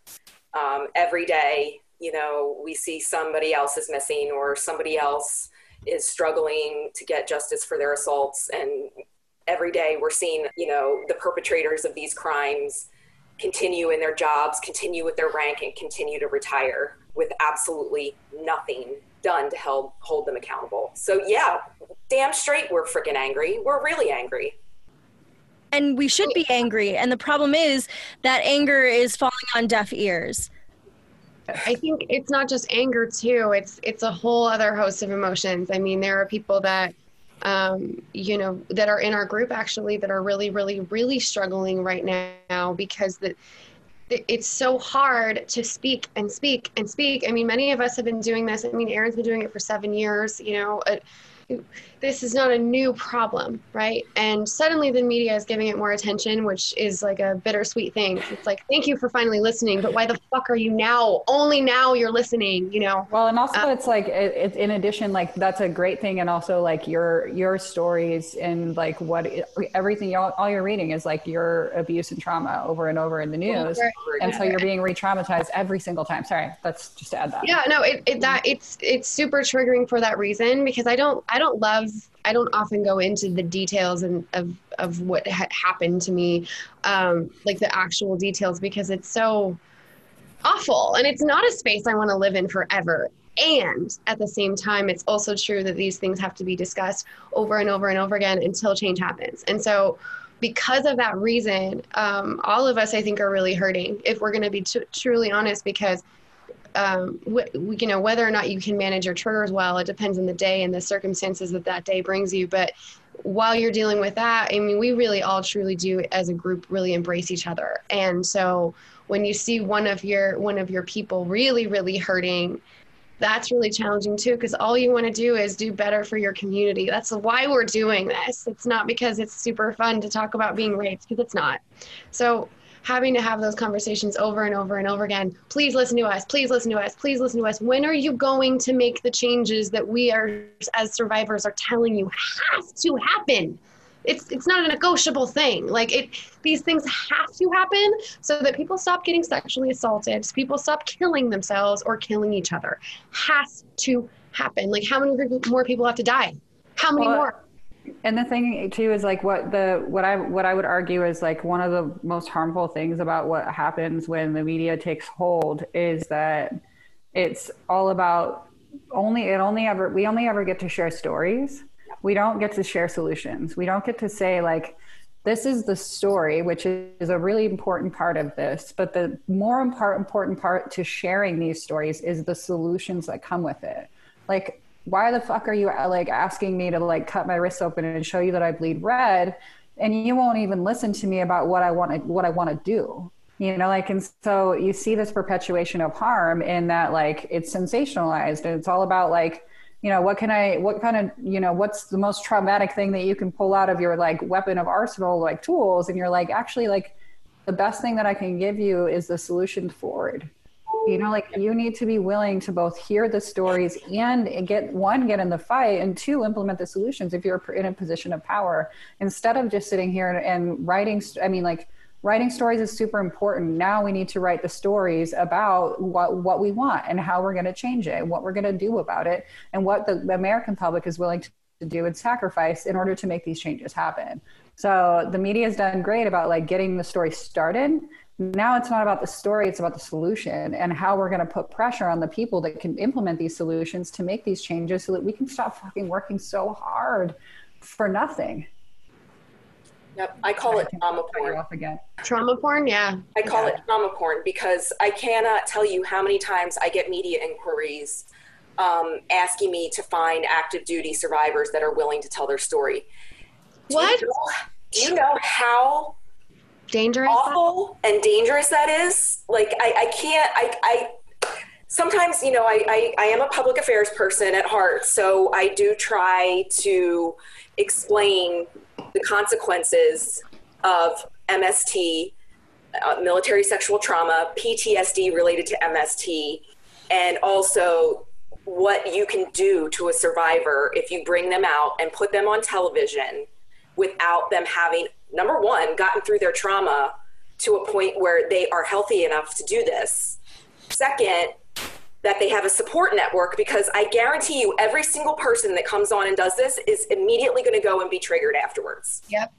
Um, every day, you know, we see somebody else is missing or somebody else is struggling to get justice for their assaults and every day we're seeing, you know, the perpetrators of these crimes continue in their jobs, continue with their rank, and continue to retire with absolutely nothing done to help hold them accountable. So yeah, damn straight we're freaking angry. We're really angry. And we should be angry. And the problem is that anger is falling on deaf ears. I think it's not just anger too. It's it's a whole other host of emotions. I mean, there are people that um, you know, that are in our group actually that are really, really, really struggling right now because it's so hard to speak and speak and speak. I mean, many of us have been doing this. I mean, Aaron's been doing it for seven years. You know, uh, this is not a new problem, right? And suddenly the media is giving it more attention, which is like a bittersweet thing. It's like, thank you for finally listening, but why the fuck are you now? Only now you're listening, you know? Well, and also uh, it's like, it, it's in addition, like that's a great thing. And also like your, your stories and like what everything, all, all you're reading is like your abuse and trauma over and over in the news. And so you're being re-traumatized every single time. Sorry, that's just to add that. Yeah, no, it, it that it's, it's super triggering for that reason because I don't, I don't love I don't often go into the details and of of what ha- happened to me, um, like the actual details, because it's so awful, and it's not a space I want to live in forever. And at the same time, it's also true that these things have to be discussed over and over and over again until change happens. And so, because of that reason, um, all of us, I think, are really hurting if we're going to be t- truly honest, because um, wh- you know whether or not you can manage your triggers well it depends on the day and the circumstances that that day brings you. But while you're dealing with that i mean we really all truly do as a group really embrace each other. And so when you see one of your one of your people really really hurting that's really challenging too because all you want to do is do better for your community. That's why we're doing this. It's not because it's super fun to talk about being raped because it's not. So having to have those conversations over and over and over again. Please listen to us. Please listen to us. Please listen to us. When are you going to make the changes that we are, as survivors, are telling you have to happen? It's it's not a negotiable thing. Like it, these things have to happen so that people stop getting sexually assaulted, so people stop killing themselves or killing each other. Has to happen. Like how many more people have to die? How many well, more? And the thing too is like what the what i what i would argue is like one of the most harmful things about what happens when the media takes hold is that it's all about only it only ever we only ever get to share stories. We don't get to share solutions. We don't get to say like this is the story which is a really important part of this but the more important part to sharing these stories is the solutions that come with it. Like why the fuck are you like asking me to like cut my wrists open and show you that I bleed red? And you won't even listen to me about what I want to, what I want to do. You know, like, and so you see this perpetuation of harm in that, like, it's sensationalized and it's all about, like, you know, what can I, what kind of, you know, what's the most traumatic thing that you can pull out of your, like, weapon of arsenal, like, tools. And you're like, actually, like, the best thing that I can give you is the solution forward you know like you need to be willing to both hear the stories and get one get in the fight and two implement the solutions if you're in a position of power. Instead of just sitting here and, writing i mean like writing stories is super important. Now we need to write the stories about what what we want and how we're going to change it what we're going to do about it and what the american public is willing to do and sacrifice in order to make these changes happen. So the media has done great about like getting the story started now it's not about the story it's about the solution and how we're going to put pressure on the people that can implement these solutions to make these changes so that we can stop fucking working so hard for nothing Yep, I call it trauma porn. Off again. Trauma porn, yeah. I call yeah. it trauma porn because I cannot tell you how many times I get media inquiries um, asking me to find active duty survivors that are willing to tell their story. What? Do you know, do you know how dangerous? Awful and dangerous that is. Like i, I can't I, I sometimes you know I, I, I am a public affairs person at heart so i do try to explain the consequences of mst uh, military sexual trauma ptsd related to mst and also what you can do to a survivor if you bring them out and put them on television without them having number one, gotten through their trauma to a point where they are healthy enough to do this. Second, that they have a support network because I guarantee you every single person that comes on and does this is immediately going to go and be triggered afterwards. Yep.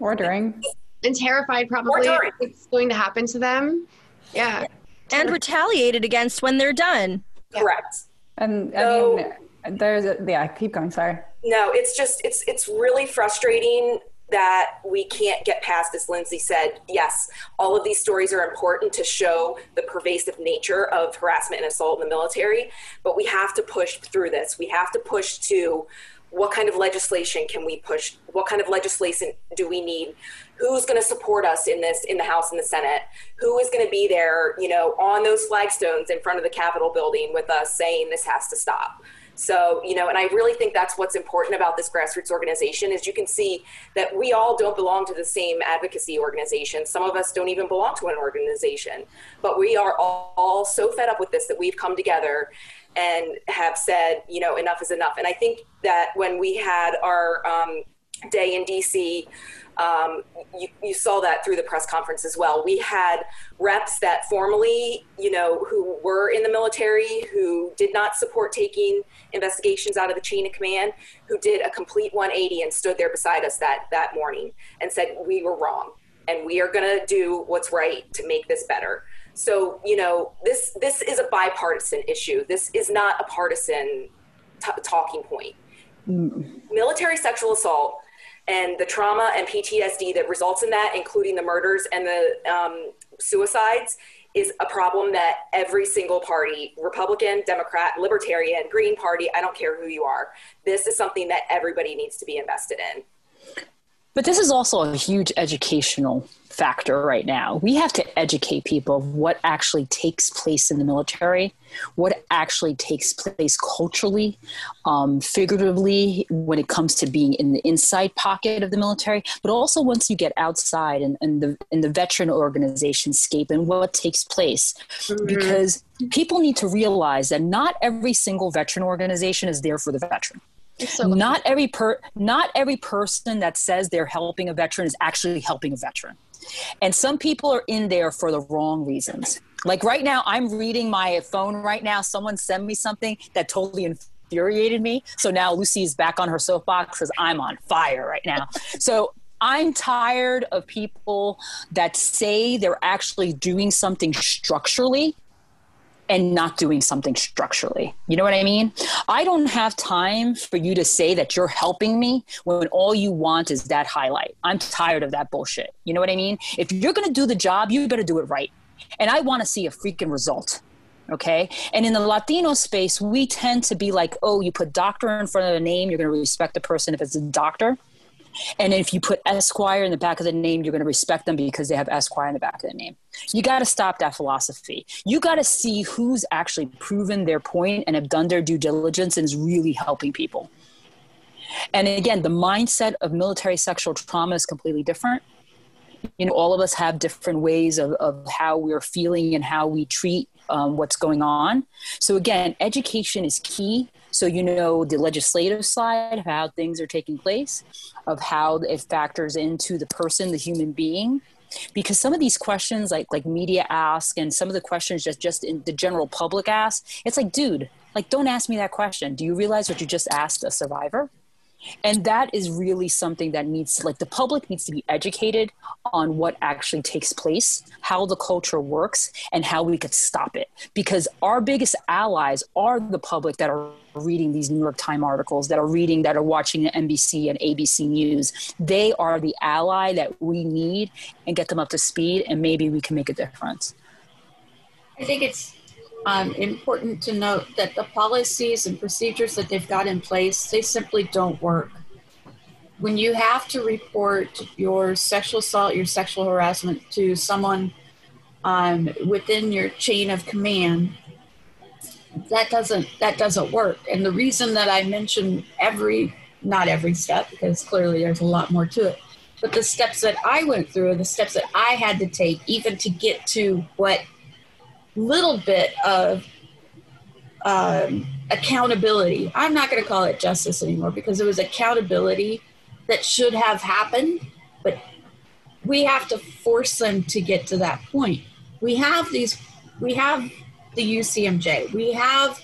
Or during. And terrified probably it's going to happen to them. Yeah. And retaliated against when they're done. Correct. And so, I mean, there's a, yeah, keep going. Sorry. No, it's just, it's, it's really frustrating that we can't get past, as Lindsay said. Yes, all of these stories are important to show the pervasive nature of harassment and assault in the military, but we have to push through this. We have to push to what kind of legislation can we push? What kind of legislation do we need? Who's going to support us in this in the House and the Senate? Who is going to be there, you know, on those flagstones in front of the Capitol building with us saying this has to stop? So, you know, and I really think that's what's important about this grassroots organization is you can see that we all don't belong to the same advocacy organization. Some of us don't even belong to an organization, but we are all, all so fed up with this that we've come together and have said, you know, enough is enough. And I think that when we had our um, day in DC, um, you, you, saw that through the press conference as well. We had reps that formally, you know, who were in the military, who did not support taking investigations out of the chain of command, who did a complete 180 and stood there beside us that that morning and said we were wrong and we are going to do what's right to make this better. So, you know, this this is a bipartisan issue. This is not a partisan t- talking point. Mm. Military sexual assault and the trauma and PTSD that results in that, including the murders and the um, suicides, is a problem that every single party Republican, Democrat, Libertarian, Green Party I don't care who you are this is something that everybody needs to be invested in. But this is also a huge educational factor right now. We have to educate people of what actually takes place in the military, what actually takes place culturally, um, figuratively, when it comes to being in the inside pocket of the military, but also once you get outside and, and the in the veteran organization scape and what takes place. Mm-hmm. Because people need to realize that not every single veteran organization is there for the veteran. So not every per not every person that says they're helping a veteran is actually helping a veteran. And some people are in there for the wrong reasons. Like right now, I'm reading my phone right now. Someone sent me something that totally infuriated me. So now Lucy is back on her soapbox because I'm on fire right now. So I'm tired of people that say they're actually doing something structurally and not doing something structurally. You know what I mean? I don't have time for you to say that you're helping me when all you want is that highlight. I'm tired of that bullshit. You know what I mean? If you're going to do the job, you better do it right. And I want to see a freaking result. Okay. And in the Latino space, we tend to be like, oh, you put doctor in front of the name, you're going to respect the person if it's a doctor. And if you put Esquire in the back of the name, you're going to respect them because they have Esquire in the back of the name. You got to stop that philosophy. You got to see who's actually proven their point and have done their due diligence and is really helping people. And again, the mindset of military sexual trauma is completely different. You know, all of us have different ways of, of how we're feeling and how we treat um, what's going on. So, again, education is key so you know the legislative side of how things are taking place, of how it factors into the person, the human being. Because some of these questions, like like media ask, and some of the questions just just in the general public ask, it's like, dude, like don't ask me that question. Do you realize what you just asked a survivor? And that is really something that needs like the public needs to be educated on what actually takes place how the culture works and how we could stop it. Because our biggest allies are the public that are reading these new york times articles that are reading that are watching nbc and abc news. They are the ally that we need and get them up to speed and maybe we can make a difference. I think it's um, important to note that the policies and procedures that they've got in place, they simply don't work. When you have to report your sexual assault, your sexual harassment to someone um, within your chain of command, that doesn't that doesn't work. And the reason that I mention every not every step because clearly there's a lot more to it, but the steps that I went through, the steps that I had to take, even to get to what little bit of um, accountability. I'm not going to call it justice anymore because it was accountability that should have happened, but we have to force them to get to that point. We have these, we have the UCMJ, we have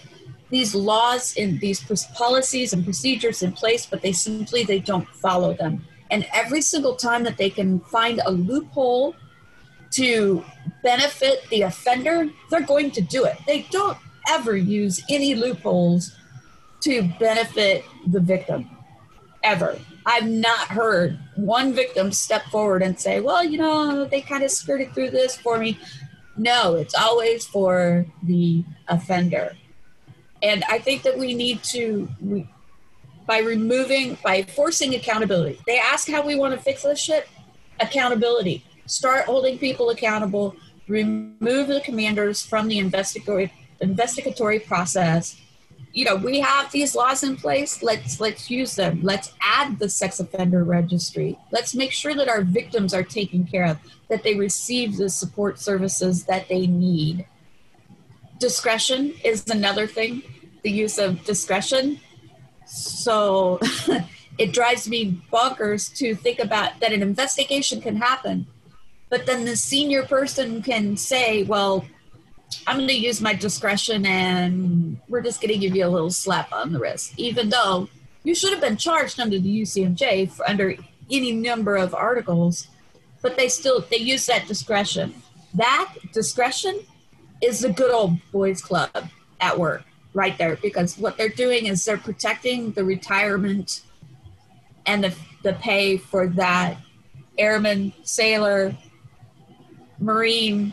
these laws and these policies and procedures in place, but they simply they don't follow them. And every single time that they can find a loophole to benefit the offender, they're going to do it. They don't ever use any loopholes to benefit the victim, ever. I've not heard one victim step forward and say, well, you know, they kind of skirted through this for me. No, it's always for the offender. And I think that we need to, by removing, by forcing accountability, they ask how we want to fix this shit. Accountability start holding people accountable, remove the commanders from the investigatory, investigatory process, you know, we have these laws in place. Let's let's use them. Let's add the sex offender registry. Let's make sure that our victims are taken care of, that they receive the support services that they need. Discretion is another thing. The use of discretion. So it drives me bonkers to think about that an investigation can happen, but then the senior person can say, well, I'm going to use my discretion and we're just going to give you a little slap on the wrist, even though you should have been charged under the UCMJ for under any number of articles, but they still they use that discretion. That discretion is the good old boys club at work right there because what they're doing is they're protecting the retirement and the, the pay for that airman, sailor, marine,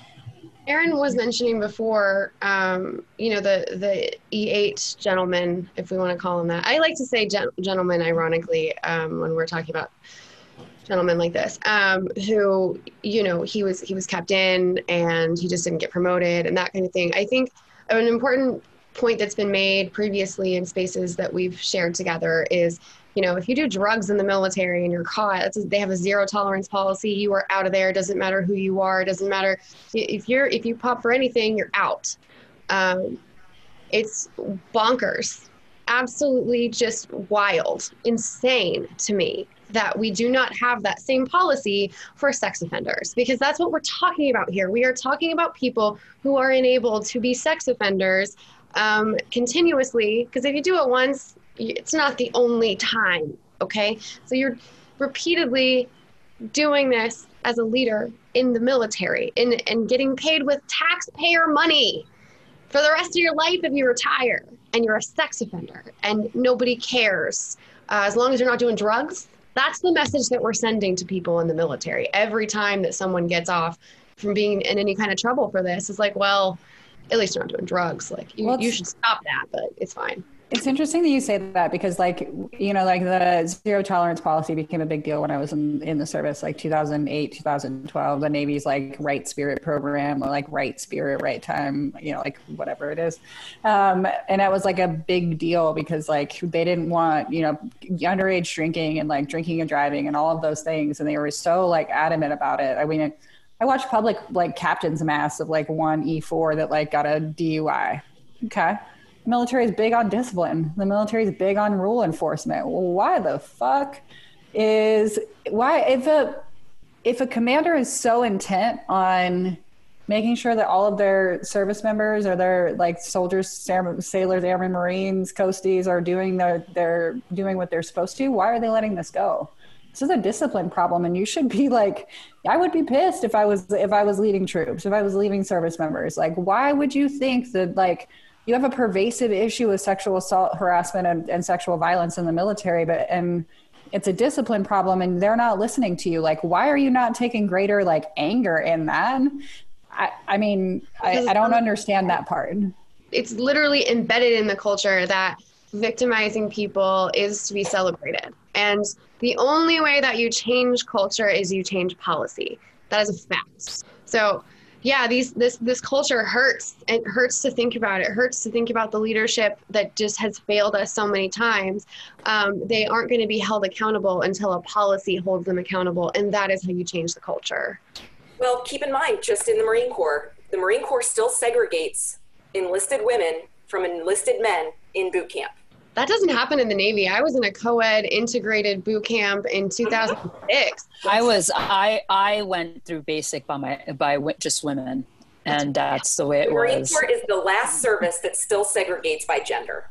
Aaron was mentioning before, um, you know, the the E8 gentleman, if we want to call him that. I like to say gen- gentleman, ironically, um, when we're talking about gentlemen like this, um, who, you know, he was he was kept in and he just didn't get promoted and that kind of thing. I think an important point that's been made previously in spaces that we've shared together is you know, if you do drugs in the military and you're caught, they have a zero tolerance policy. You are out of there. It doesn't matter who you are. It doesn't matter if you're if you pop for anything, you're out. Um, it's bonkers, absolutely just wild, insane to me that we do not have that same policy for sex offenders because that's what we're talking about here. We are talking about people who are enabled to be sex offenders um, continuously because if you do it once it's not the only time, okay? So you're repeatedly doing this as a leader in the military and, and getting paid with taxpayer money for the rest of your life if you retire and you're a sex offender and nobody cares. Uh, as long as you're not doing drugs, that's the message that we're sending to people in the military. Every time that someone gets off from being in any kind of trouble for this, it's like, well, at least you're not doing drugs. Like, you, well, you should stop that, but it's fine. It's interesting that you say that because, like, you know, like the zero tolerance policy became a big deal when I was in, in the service, like 2008, 2012. The Navy's like right spirit program, or like right spirit, right time, you know, like whatever it is. Um, and that was like a big deal because, like, they didn't want, you know, underage drinking and like drinking and driving and all of those things. And they were so like adamant about it. I mean, I watched public like captain's mast of like one E4 that like got a DUI. Okay The military is big on discipline. The military is big on rule enforcement. Well, why the fuck is why if a if a commander is so intent on making sure that all of their service members or their like soldiers, sailors, airmen, marines, coasties are doing their they're doing what they're supposed to, why are they letting this go? This is a discipline problem and you should be like I would be pissed if I was if I was leading troops, if I was leaving service members. Like why would you think that like you have a pervasive issue with sexual assault, harassment, and, and sexual violence in the military, but and it's a discipline problem, and they're not listening to you. Like, why are you not taking greater like anger in that? I, I mean, I, I don't understand that part. It's literally embedded in the culture that victimizing people is to be celebrated. And the only way that you change culture is you change policy. That is a fact. So yeah these this this culture hurts it hurts to think about it. hurts to think about the leadership that just has failed us so many times um, they aren't going to be held accountable until a policy holds them accountable and that is how you change the culture well keep in mind just in the marine corps the marine corps still segregates enlisted women from enlisted men in boot camp that doesn't happen in the Navy. I was in a co-ed integrated boot camp in 2006. I was I I went through basic by my by just women, and that's the way it the Marine was. Corps is the last service that still segregates by gender.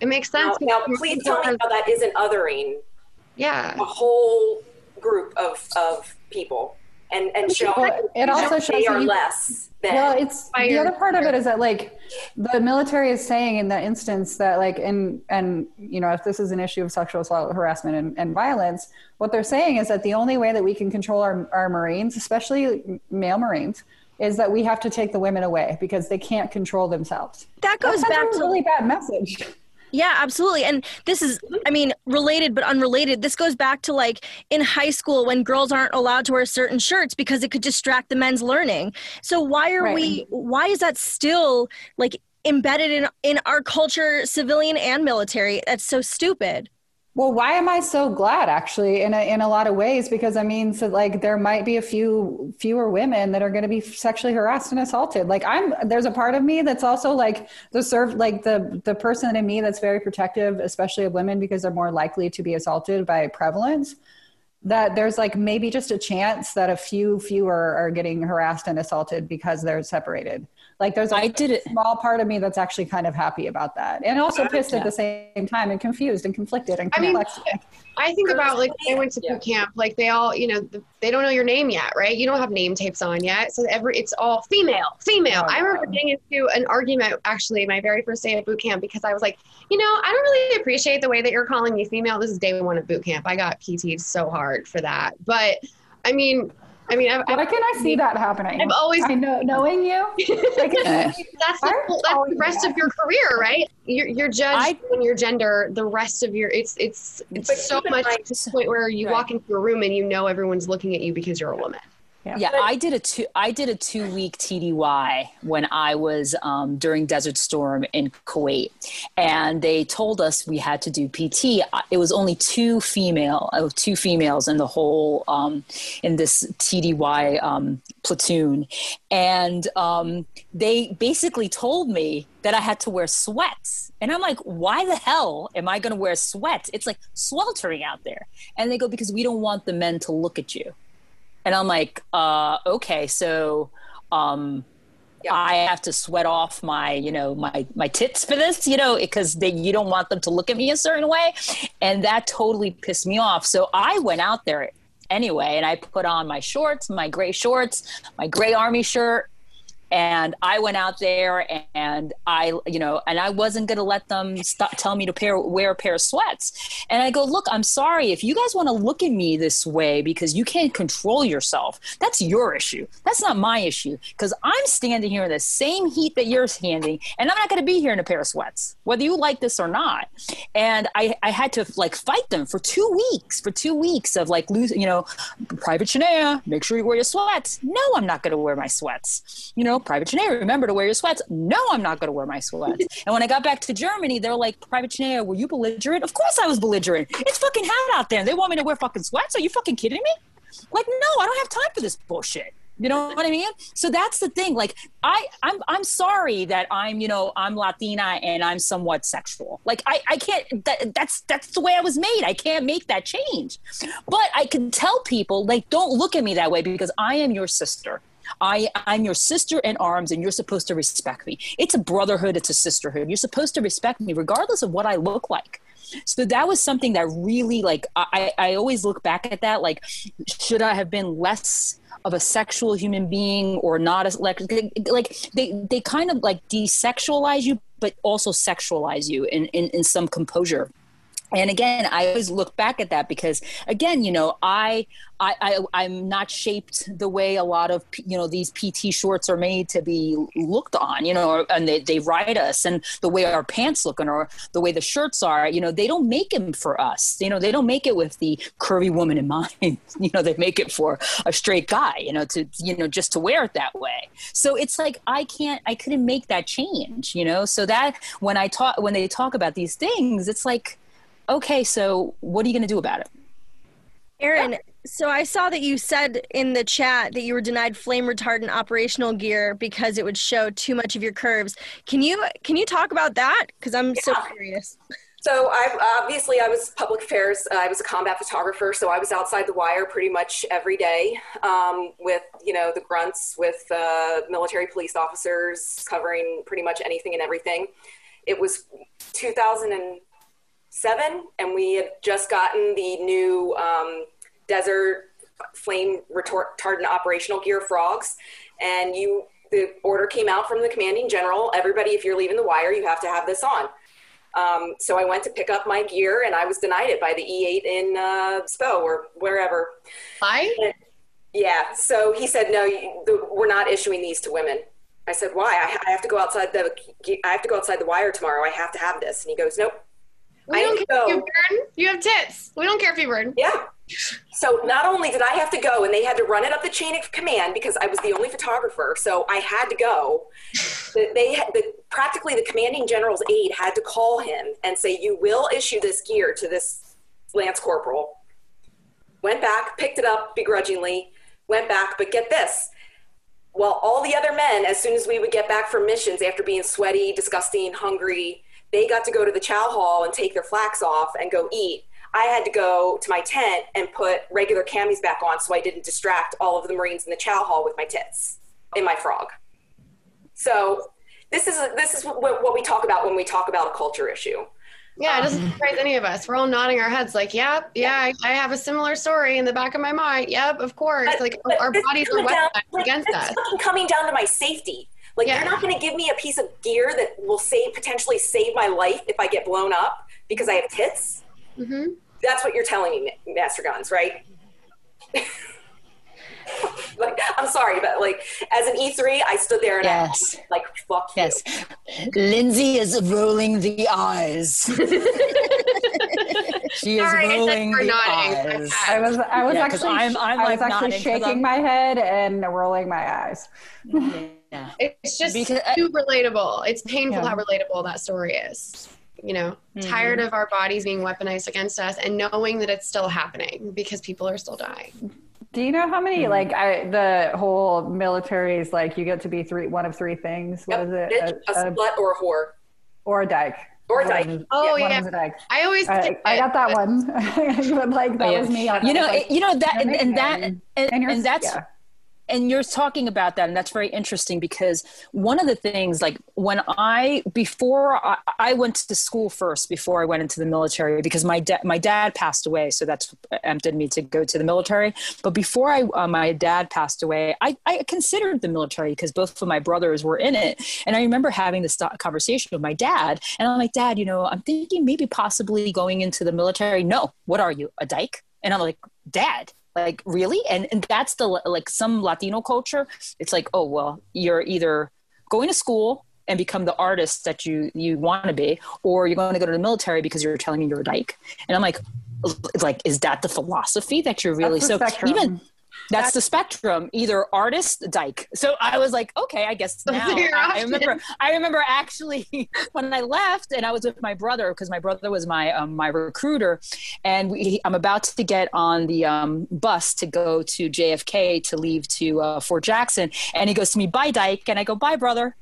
It makes sense. Now, now please tell me how that isn't othering. Yeah. A whole group of of people and and show well, it also shows they are you, less than well it's the other part of it is that like the military is saying in that instance that like in and you know if this is an issue of sexual assault harassment and, and violence what they're saying is that the only way that we can control our, our marines especially male marines is that we have to take the women away because they can't control themselves. That goes That's back a to really bad message yeah, absolutely. And this is, I mean, related but unrelated. This goes back to like in high school when girls aren't allowed to wear certain shirts because it could distract the men's learning. So why are right. we, why is that still like embedded in in our culture, civilian and military. That's so stupid. Well, why am I so glad actually in a, in a lot of ways? Because I mean, so like there might be a few fewer women that are going to be sexually harassed and assaulted. Like I'm, there's a part of me that's also like the serve, like the, the person in me that's very protective, especially of women because they're more likely to be assaulted by prevalence. That there's like maybe just a chance that a few fewer are getting harassed and assaulted because they're separated. Like there's a I did it. small part of me that's actually kind of happy about that, and also pissed Yeah. at the same time, and confused and conflicted and Complex. I mean. I think about like I went to boot camp, like they all, you know, they don't know your name yet, right? You don't have name tapes on yet, so every it's all female, female. Oh, I remember getting into an argument actually my very first day at boot camp because I was like, you know, I don't really appreciate the way that you're calling me female. This is day one of boot camp. I got PT'd so hard for that, but I mean, I mean, I've, Why can I see that happening? I've always I know, knowing you. Like, that's the, I'm that's the rest you of your career, right? You're, you're judged I- on your gender. The rest of your it's it's it's so much mind- to the point where you Right. walk into a room and you know everyone's looking at you because you're a woman. Yeah, I did a two. I did a two week TDY when I was um, during Desert Storm in Kuwait, and they told us we had to do PT. It was only two female, two females in the whole um, in this TDY um, platoon, and um, they basically told me that I had to wear sweats, and I'm like, why the hell am I going to wear sweats? It's like sweltering out there, and they go because we don't want the men to look at you. And I'm like, uh, okay, so um, Yeah. I have to sweat off my, you know, my my tits for this, you know, because they you don't want them to look at me a certain way, and that totally pissed me off. So I went out there anyway, and I put on my shorts, my gray shorts, my gray army shirt, and I went out there and I, you know, and I wasn't going to let them stop tell me to pair, wear a pair of sweats. And I go, look, I'm sorry if you guys want to look at me this way because you can't control yourself. That's your issue. That's not my issue because I'm standing here in the same heat that you're standing, and I'm not going to be here in a pair of sweats, whether you like this or not. And I, I had to like fight them for two weeks, for two weeks of like lose, you know, Private Shania, make sure you wear your sweats. No, I'm not going to wear my sweats. You know, Private Shania, remember to wear your sweats. No, I'm not going to wear my sweats. and when I got back to Germany, they're like, Private Shania, were you belligerent? Of course I was belligerent. It's fucking hot out there. They want me to wear fucking sweats. Are you fucking kidding me? Like, no, I don't have time for this bullshit. You know what I mean? So that's the thing. Like, I, I'm, I'm sorry that I'm, you know, I'm Latina and I'm somewhat sexual. Like, I, I can't. That, that's that's the way I was made. I can't make that change. But I can tell people, like, don't look at me that way because I am your sister. I, I'm your sister in arms, and you're supposed to respect me. It's a brotherhood. It's a sisterhood. You're supposed to respect me, regardless of what I look like. So that was something that really, like, I, I always look back at that. Like, should I have been less of a sexual human being or not as like like they they kind of like desexualize you but also sexualize you in in, in some composure and again i always look back at that because again you know I, I i i'm not shaped the way a lot of you know these pt shorts are made to be looked on you know and they, they ride us. And the way our pants look and or the way the shirts are you know they don't make them for us. You know they don't make it with the curvy woman in mind. You know they make it for a straight guy you know to you know just to wear it that way. So it's like i can't i couldn't make that change you know? So that when i talk when they talk about these things it's like okay, so what are you going to do about it? Aaron, so I saw that you said in the chat that you were denied flame retardant operational gear because it would show too much of your curves. Can you can you talk about that? Because I'm so curious. So I obviously I was public affairs. Uh, I was a combat photographer, so I was outside the wire pretty much every day um, with you know the grunts, with uh, military police officers covering pretty much anything and everything. It was 2000 and we had just gotten the new um, desert flame retardant operational gear frogs, and you the order came out from the commanding general. Everybody, if you're leaving the wire, you have to have this on. Um, so I went to pick up my gear and I was denied it by the E8 in uh, SPO or wherever. I Yeah. So he said, no, you, the, we're not issuing these to women. I said, why? I, I have to go outside the, I have to go outside the wire tomorrow. I have to have this. And he goes, nope. We I don't care to if you burn. You have tits. We don't care if you burn. Yeah. So not only did I have to go, and they had to run it up the chain of command because I was the only photographer, so I had to go. They had the practically the commanding general's aide had to call him and say, "You will issue this gear to this lance corporal." Went back, picked it up begrudgingly, went back, but get this. Well, all the other men, as soon as we would get back from missions after being sweaty, disgusting, hungry, they got to go to the chow hall and take their flax off and go eat. I had to go to my tent and put regular camis back on so I didn't distract all of the Marines in the chow hall with my tits in my frog. So this is this is what, we talk about when we talk about a culture issue. Yeah, it doesn't um, surprise any of us. We're all nodding our heads like, yep, yeah, I, I have a similar story in the back of my mind. Yep, of course. But- like but our bodies are weaponized against us. fucking coming down to my safety. Like Yeah. you're not going to give me a piece of gear that will save potentially save my life if I get blown up because I have tits. hmm That's what you're telling me, Master Guns, right? like I'm sorry, but like as an E3, I stood there and Yes. I like fuck you. Yes. Lindsay is rolling the eyes. she is Sorry, I rolling the nodding. eyes. I was I was Yeah, 'cause actually I'm- I'm, I like, was actually shaking I'm- my head and rolling my eyes. Yeah. It's just Because I- too relatable. It's painful Yeah. how relatable that story is. You know, tired of our bodies being weaponized against us and knowing that it's still happening because people are still dying. Do you know how many Hmm. like I, the whole military is like you get to be three one of three things? What Yep. is it? Bitch, a, A- a- slut or a whore. or a dyke. Or a One dyke. is- Oh, one yeah. dyke. I always I, I got that but- one. but like that Yeah. was me. on You know, it- you know that, and, that and that, and, and, and that's yeah. And you're talking about that and that's very interesting because one of the things like when i before i, I went to school first before i went into the military because my dad my dad passed away so that's empted me to go to the military. But before i uh, my dad passed away I, I considered the military because both of my brothers were in it. And i remember having this conversation with my dad and i'm like dad you know i'm thinking maybe possibly going into the military. No what are you a dyke? And i'm like dad like really and, and that's the like some latino culture it's like oh well you're either going to school and become the artist that you you want to be or you're going to go to the military because you're telling me you're a dyke and i'm like like is that the philosophy that you're really so spectrum. even that's the spectrum either artist dyke. So i was like okay i guess now I, I remember i remember actually when i left and i was with my brother because my brother was my um, my recruiter and we, i'm about to get on the um, bus to go to jfk to leave to uh, fort jackson and he goes to me bye dyke and i go bye brother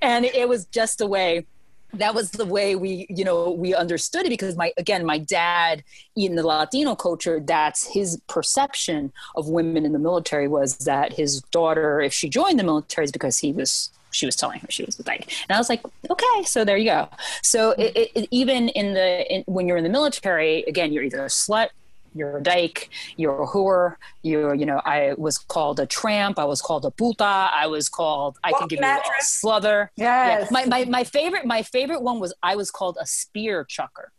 and it was just the way that was the way we you know we understood it because my again my dad in the latino culture that's his perception of women in the military was that his daughter if she joined the military is because he was she was telling her she was dyke and i was like okay so there you go. So it, it- even in the in, when you're in the military again you're either a slut you're a dyke, you're a whore, you're, you know, I was called a tramp, I was called a puta, I was called, I can give you a mattress. sluther. Yes. Yeah. My, my, my favorite my favorite one was I was called a spear chucker.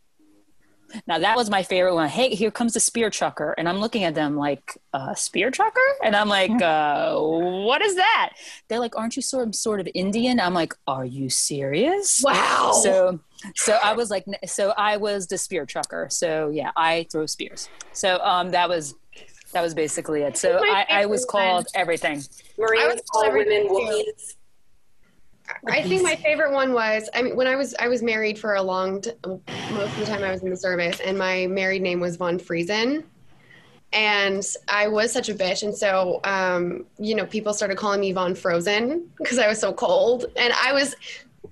Now that was my favorite one. Hey, here comes the spear chucker, and I'm looking at them like uh, spear chucker, and I'm like, uh, what is that? They're like, aren't you sort of sort of Indian? I'm like, are you serious? Wow. So so I was like, so I was the spear chucker. So yeah, I throw spears. So um, that was that was basically it. So I, I was called one. everything. I Marines was call women everything too. Wookiees. I think my favorite one was I mean when I was I was married for a long t- most of the time I was in the service and my married name was Von Friesen. And I was such a bitch and so um, you know people started calling me Von Frozen because I was so cold. And I was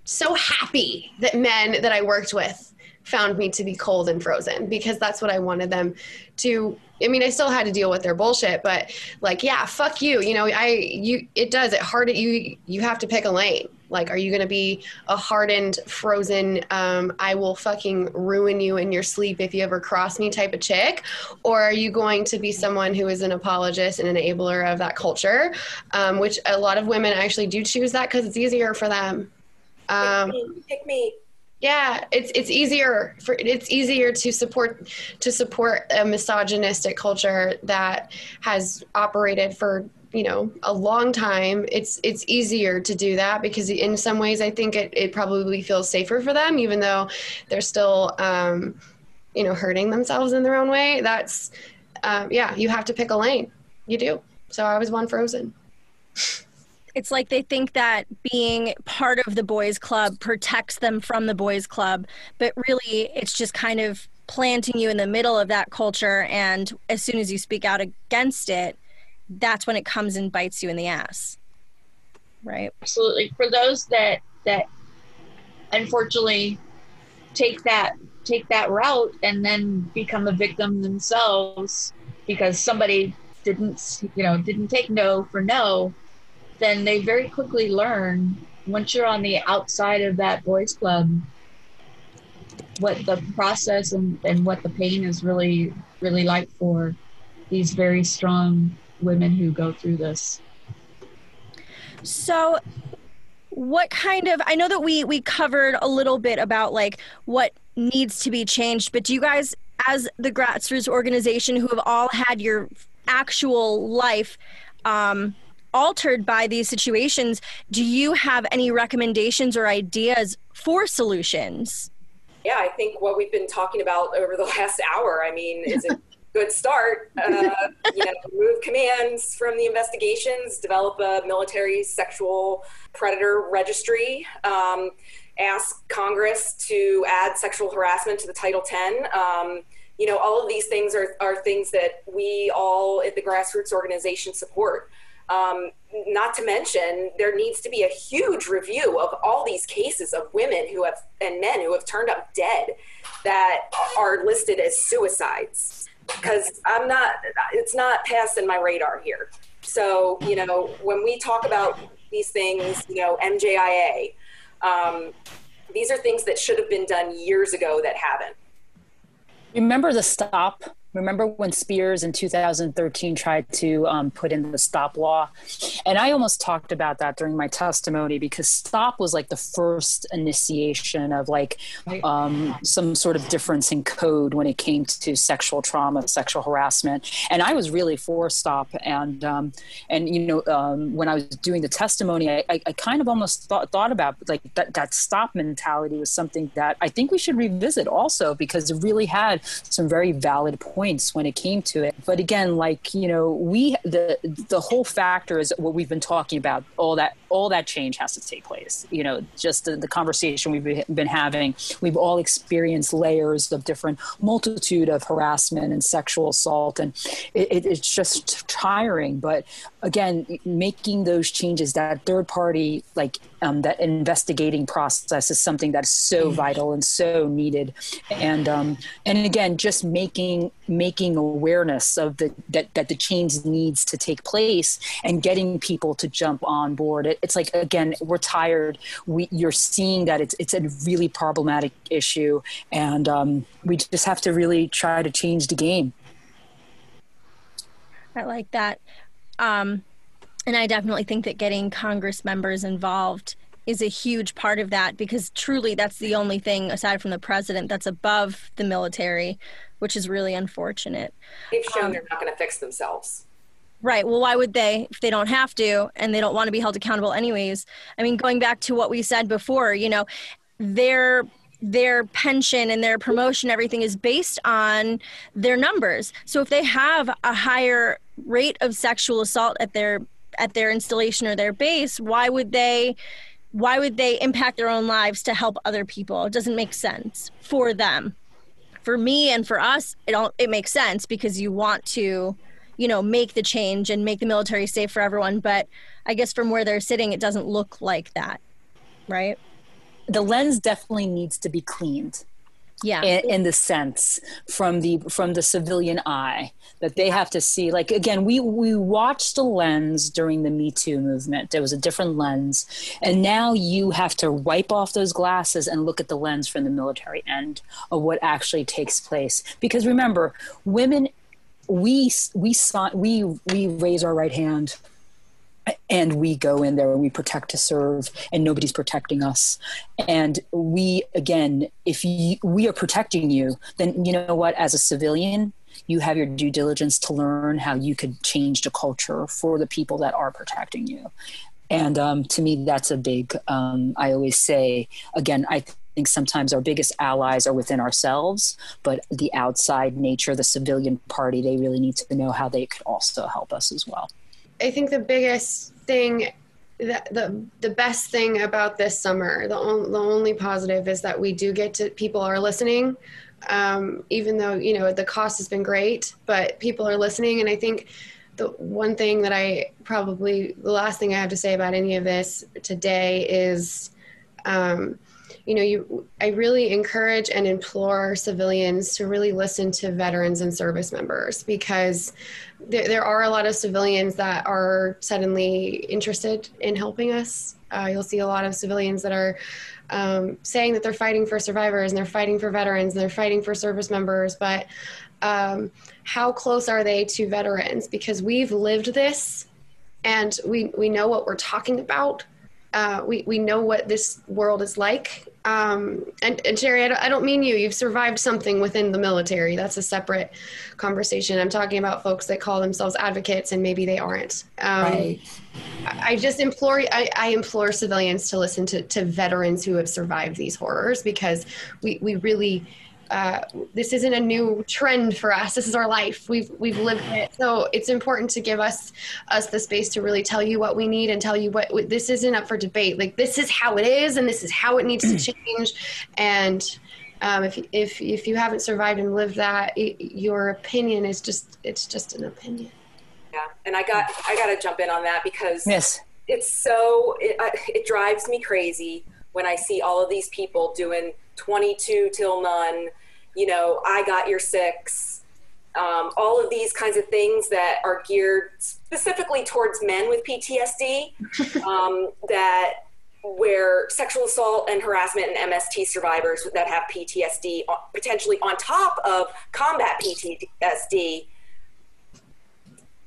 so happy that men that I worked with found me to be cold and frozen because that's what I wanted them to I mean I still had to deal with their bullshit but like yeah fuck you you know I you it does it hard you you have to pick a lane like are you going to be a hardened frozen um, I will fucking ruin you in your sleep if you ever cross me type of chick or are you going to be someone who is an apologist and enabler of that culture um, which a lot of women actually do choose that because it's easier for them um, pick me. Pick me. Yeah, it's it's easier for it's easier to support to support a misogynistic culture that has operated for you know a long time. It's it's easier to do that because in some ways i think it, it probably feels safer for them even though they're still um, you know hurting themselves in their own way. That's uh, yeah you have to pick a lane. You do. So i was Von Frozen it's like they think that being part of the boys club protects them from the boys club but really it's just kind of planting you in the middle of that culture and as soon as you speak out against it that's when it comes and bites you in the ass. Right? Absolutely. For those that that unfortunately take that take that route and then become a victim themselves because somebody didn't you know didn't take no for no then they very quickly learn once you're on the outside of that boys club what the process and, and what the pain is really really like for these very strong women who go through this. So what kind of I know that we we covered a little bit about like what needs to be changed, but do you guys as the grassroots organization who have all had your actual life um, altered by these situations, do you have any recommendations or ideas for solutions? Yeah, I think what we've been talking about over the last hour, I mean, is a good start. Uh, you know, remove commands from the investigations, develop a military sexual predator registry, um, ask Congress to add sexual harassment to the Title 10. Um, you know, all of these things are, are things that we all at the grassroots organization support. Um, not to mention, there needs to be a huge review of all these cases of women who have and men who have turned up dead that are listed as suicides because I'm not, it's not passing my radar here. So, you know, when we talk about these things, you know, MJIA, um, these are things that should have been done years ago that haven't. Remember the stop Remember when Spears in 2013 tried to um, put in the stop law? And I almost talked about that during my testimony because stop was like the first initiation of like um, some sort of difference in code when it came to sexual trauma, sexual harassment. And I was really for stop. And, um, and you know, um, when I was doing the testimony, I, I, I kind of almost thought, thought about like that, that stop mentality was something that I think we should revisit also because it really had some very valid points points when it came to it. But again, like you know, we the the whole factor is what we've been talking about. All that all that change has to take place. You know, just the, the conversation we've been having. We've all experienced layers of different multitude of harassment and sexual assault, and it, it, it's just tiring. But again, making those changes, that third party like um, that investigating process is something that's so mm-hmm. vital and so needed. And um, and again, just making making awareness of the that that the change needs to take place and getting people to jump on board. It, it's like again, we're tired. We you're seeing that it's it's a really problematic issue, and um, we just have to really try to change the game. I like that. Um, and I definitely think that getting Congress members involved is a huge part of that because truly that's the only thing aside from the president that's above the military, which is really unfortunate. They've shown um, they're not going to fix themselves. Right. Well, why would they if they don't have to and they don't want to be held accountable anyways? I mean, going back to what we said before, you know, their their pension and their promotion everything is based on their numbers. So if they have a higher rate of sexual assault at their at their installation or their base, why would they why would they impact their own lives to help other people? It doesn't make sense for them. For me and for us, it all it makes sense because you want to, you know, make the change and make the military safe for everyone, but I guess from where they're sitting it doesn't look like that. Right? The lens definitely needs to be cleaned yeah. in, in, the sense from the from the civilian eye that they have to see like again we we watched a lens during the me too movement. There was a different lens. And now you have to wipe off those glasses and look at the lens from the military end of what actually takes place. Because remember women we we we we raise our right hand and we go in there and we protect to serve and nobody's protecting us and we again if you, we are protecting you then you know what as a civilian you have your due diligence to learn how you could change the culture for the people that are protecting you. And um, to me, that's a big, um, I always say, again, I think sometimes our biggest allies are within ourselves, but the outside nature, the civilian party, they really need to know how they could also help us as well. I think the biggest thing the, the the best thing about this summer, the, on, the only positive is that we do get to people are listening. Um, even though you know the cost has been great, but people are listening, and I think the one thing that I probably the last thing I have to say about any of this today is, um, you know, you I really encourage and implore civilians to really listen to veterans and service members because there, there are a lot of civilians that are suddenly interested in helping us. Uh, you'll see a lot of civilians that are um, saying that they're fighting for survivors and they're fighting for veterans and they're fighting for service members, but um, how close are they to veterans? Because we've lived this and we, we know what we're talking about. Uh, we, we know what this world is like um, and, and Sherry, I don't, I don't mean you. You've survived something within the military. That's a separate conversation. I'm talking about folks that call themselves advocates and maybe they aren't. Um, right. I just implore I, I, implore civilians to listen to, to veterans who have survived these horrors because we, we really uh, this isn't a new trend for us. This is our life. We've we've lived it. So it's important to give us us the space to really tell you what we need and tell you what this isn't up for debate. Like this is how it is, and this is how it needs to change. And um, if if if you haven't survived and lived that, it, your opinion is just it's just an opinion. Yeah, and I got I got to jump in on that because yes, it's so it, it drives me crazy when I see all of these people doing 22 till none you know, I got your six, um, all of these kinds of things that are geared specifically towards men with PTSD, um, that where sexual assault and harassment and MST survivors that have PTSD potentially on top of combat PTSD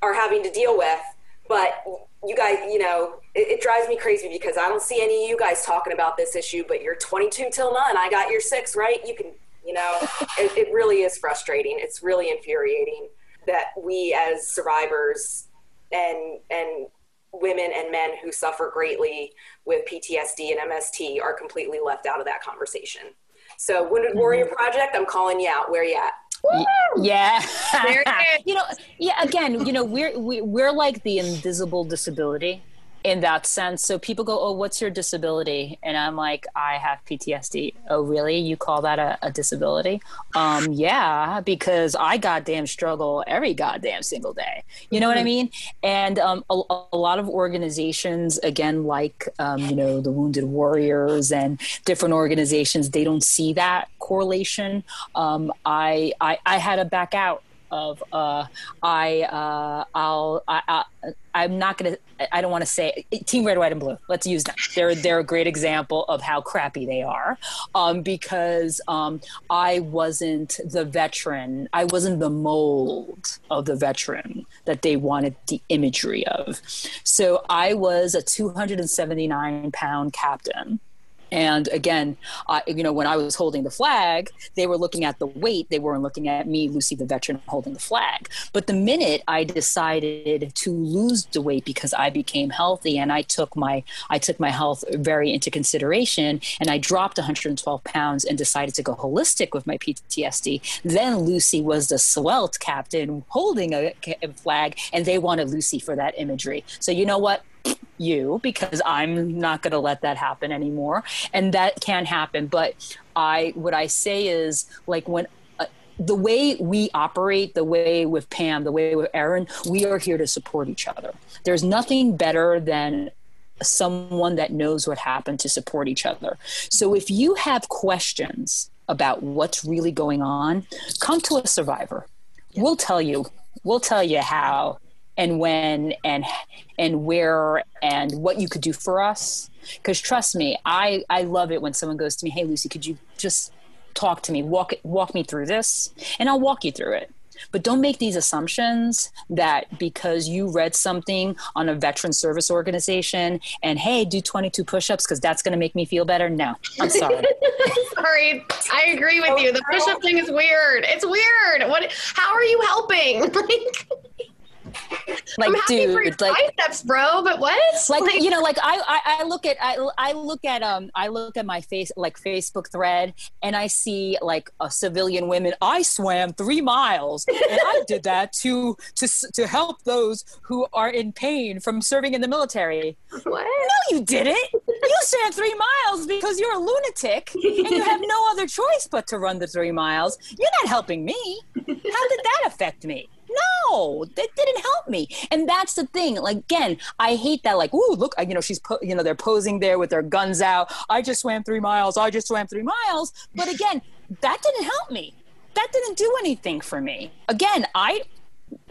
are having to deal with. But you guys, you know, it, it, drives me crazy because I don't see any of you guys talking about this issue, but you're 22 till none. I got your six, right? You can you know, it, it really is frustrating. It's really infuriating that we as survivors and and women and men who suffer greatly with PTSD and MST are completely left out of that conversation. So, Wounded mm-hmm. Warrior Project, I'm calling you out. Where you at? Yeah, you know, yeah. Again, you know, we're we, are we are like the invisible disability in that sense. So people go, "Oh, what's your disability?" And I'm like, "I have PTSD." Oh, really? You call that a, a disability? Um, yeah, because I goddamn struggle every goddamn single day. You know what I mm-hmm. mean? And um, a, a, lot of organizations, again, like um, you know the Wounded Warriors and different organizations, they don't see that correlation. Um, I, I I had to back out of uh, I uh, I'll I, I am not gonna I don't want to say Team Red White and Blue. Let's use them. They're they're a great example of how crappy they are, um, because um, I wasn't the veteran. I wasn't the mold of the veteran that they wanted the imagery of. So I was a 279 pound captain and again, you know, when I was holding the flag, they were looking at the weight. They weren't looking at me, Lucy, the veteran, holding the flag. But the minute I decided to lose the weight because I became healthy and I took my I took my health very into consideration and I dropped 112 pounds and decided to go holistic with my PTSD, then Lucy was the svelte captain holding a flag, and they wanted Lucy for that imagery. So you know what? You because I'm not going to let that happen anymore. And that can happen. But I, what I say is like when uh, the way we operate, the way with Pam, the way with Erin, we are here to support each other. There's nothing better than someone that knows what happened to support each other. So if you have questions about what's really going on, come to a survivor. We'll tell you. We'll tell you how and when and and where and what you could do for us because trust me i i love it when someone goes to me hey lucy could you just talk to me walk walk me through this and i'll walk you through it but don't make these assumptions that because you read something on a veteran service organization and hey, do 22 push-ups because that's going to make me feel better. No, I'm sorry. Sorry, I agree with you. The oh, push-up thing is weird. It's weird. What? How are you helping? Like, like I'm happy for dude, like biceps, bro. But what? like you know like I, I i look at i i look at um i look at my face like facebook thread and i see like a civilian women i swam three miles and i did that to to to help those who are in pain from serving in the military what? no you didn't you swam three miles because you're a lunatic and you have no other choice but to run the three miles you're not helping me how did that affect me no, that didn't help me. And that's the thing. Like again, I hate that. Like, ooh, look, you know, she's, po- you know, they're posing there with their guns out. I just swam three miles. I just swam three miles. But again, that didn't help me. That didn't do anything for me. Again, I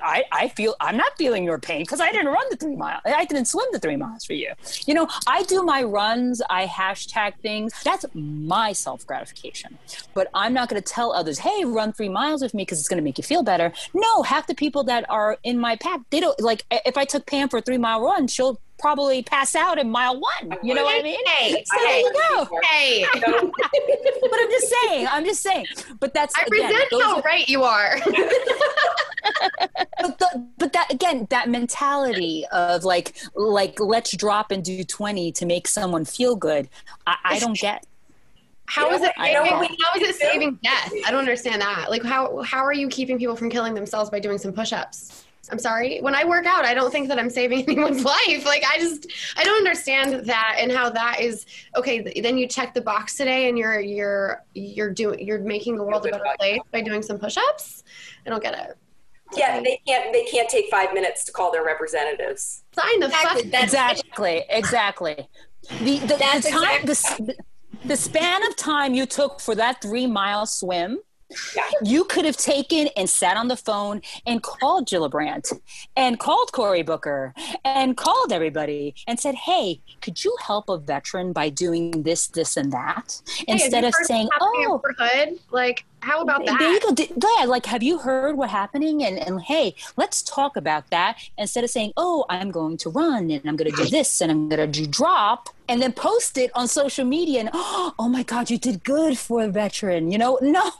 I, I feel I'm not feeling your pain because I didn't run the three mile. I didn't swim the three miles for you. You know, I do my runs, I hashtag things. That's my self gratification. But I'm not going to tell others, hey, run three miles with me because it's going to make you feel better. No, half the people that are in my pack, they don't like. If I took Pam for a three mile run, she'll probably pass out in mile one. You know what I mean? Hey, so you go. Hey, but I'm just saying. I'm just saying. But that's I again, resent how are- right you are. but, the, but that again that mentality of like like let's drop and do 20 to make someone feel good i, I don't get How is it? I How get it saving death? I don't understand that. Like, how how are you keeping people from killing themselves by doing some push-ups? I'm sorry. When I work out, I don't think that I'm saving anyone's life. Like, I just I don't understand that and how that is okay. Then you check the box today, and you're you're you're doing you're making the world a better place by doing some push-ups. I don't get it. Yeah, they can't. They can't take five minutes to call their representatives. Sign the fuck. Exactly. That's exactly exactly the the, That's the time the, the span of time you took for that three mile swim Yeah. you could have taken and sat on the phone and called Gillibrand and called Cory Booker and called everybody and said, Hey, could you help a veteran by doing this, this, and that? Hey, Instead of saying, what's happening in Oh, Hood, like how about that? there you go. Yeah, like, have you heard what's happening? And, and hey, let's talk about that instead of saying, oh, I'm going to run and I'm going to do this and I'm going to do drop and then post it on social media and, oh my God, you did good for a veteran. You know, no,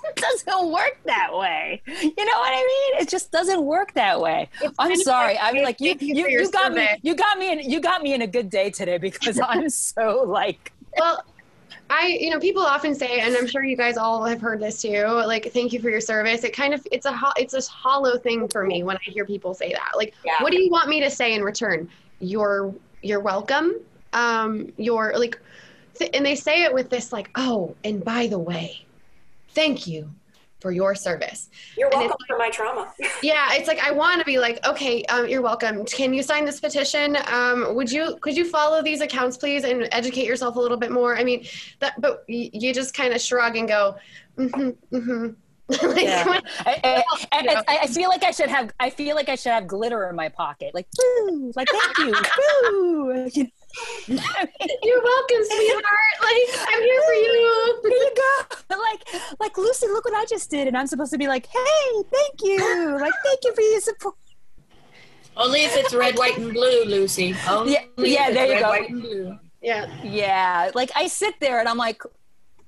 it doesn't work that way. You know what I mean? It just doesn't work that way. I'm sorry. I'm like, you, you you, for your you got me, you got me in, you got me in a good day today because I'm so like, well i you know people often say and i'm sure you guys all have heard this too like thank you for your service it kind of it's a ho- it's a hollow thing for me when i hear people say that like Yeah. what do you want me to say in return you're you're welcome um you're like th- and they say it with this like oh and by the way thank you for your service You're And welcome for my trauma. yeah it's like i want to be like okay um, you're welcome can you sign this petition um, would you could you follow these accounts please and educate yourself a little bit more i mean that but y- you just kind of shrug and go mm-hmm mm-hmm like, Yeah. when- I, I, I, I- I feel like I should have. I feel like I should have glitter in my pocket, like woo, like thank you, woo. You know, I mean, you're welcome sweetheart like i'm here for you here you go. But like, like Lucy, look what I just did, and I'm supposed to be like, hey, thank you, like thank you for your support. Only if it's red, white, and blue, Lucy. Only Yeah, yeah, there you red, go. white, and blue. yeah Yeah, like I sit there and I'm like,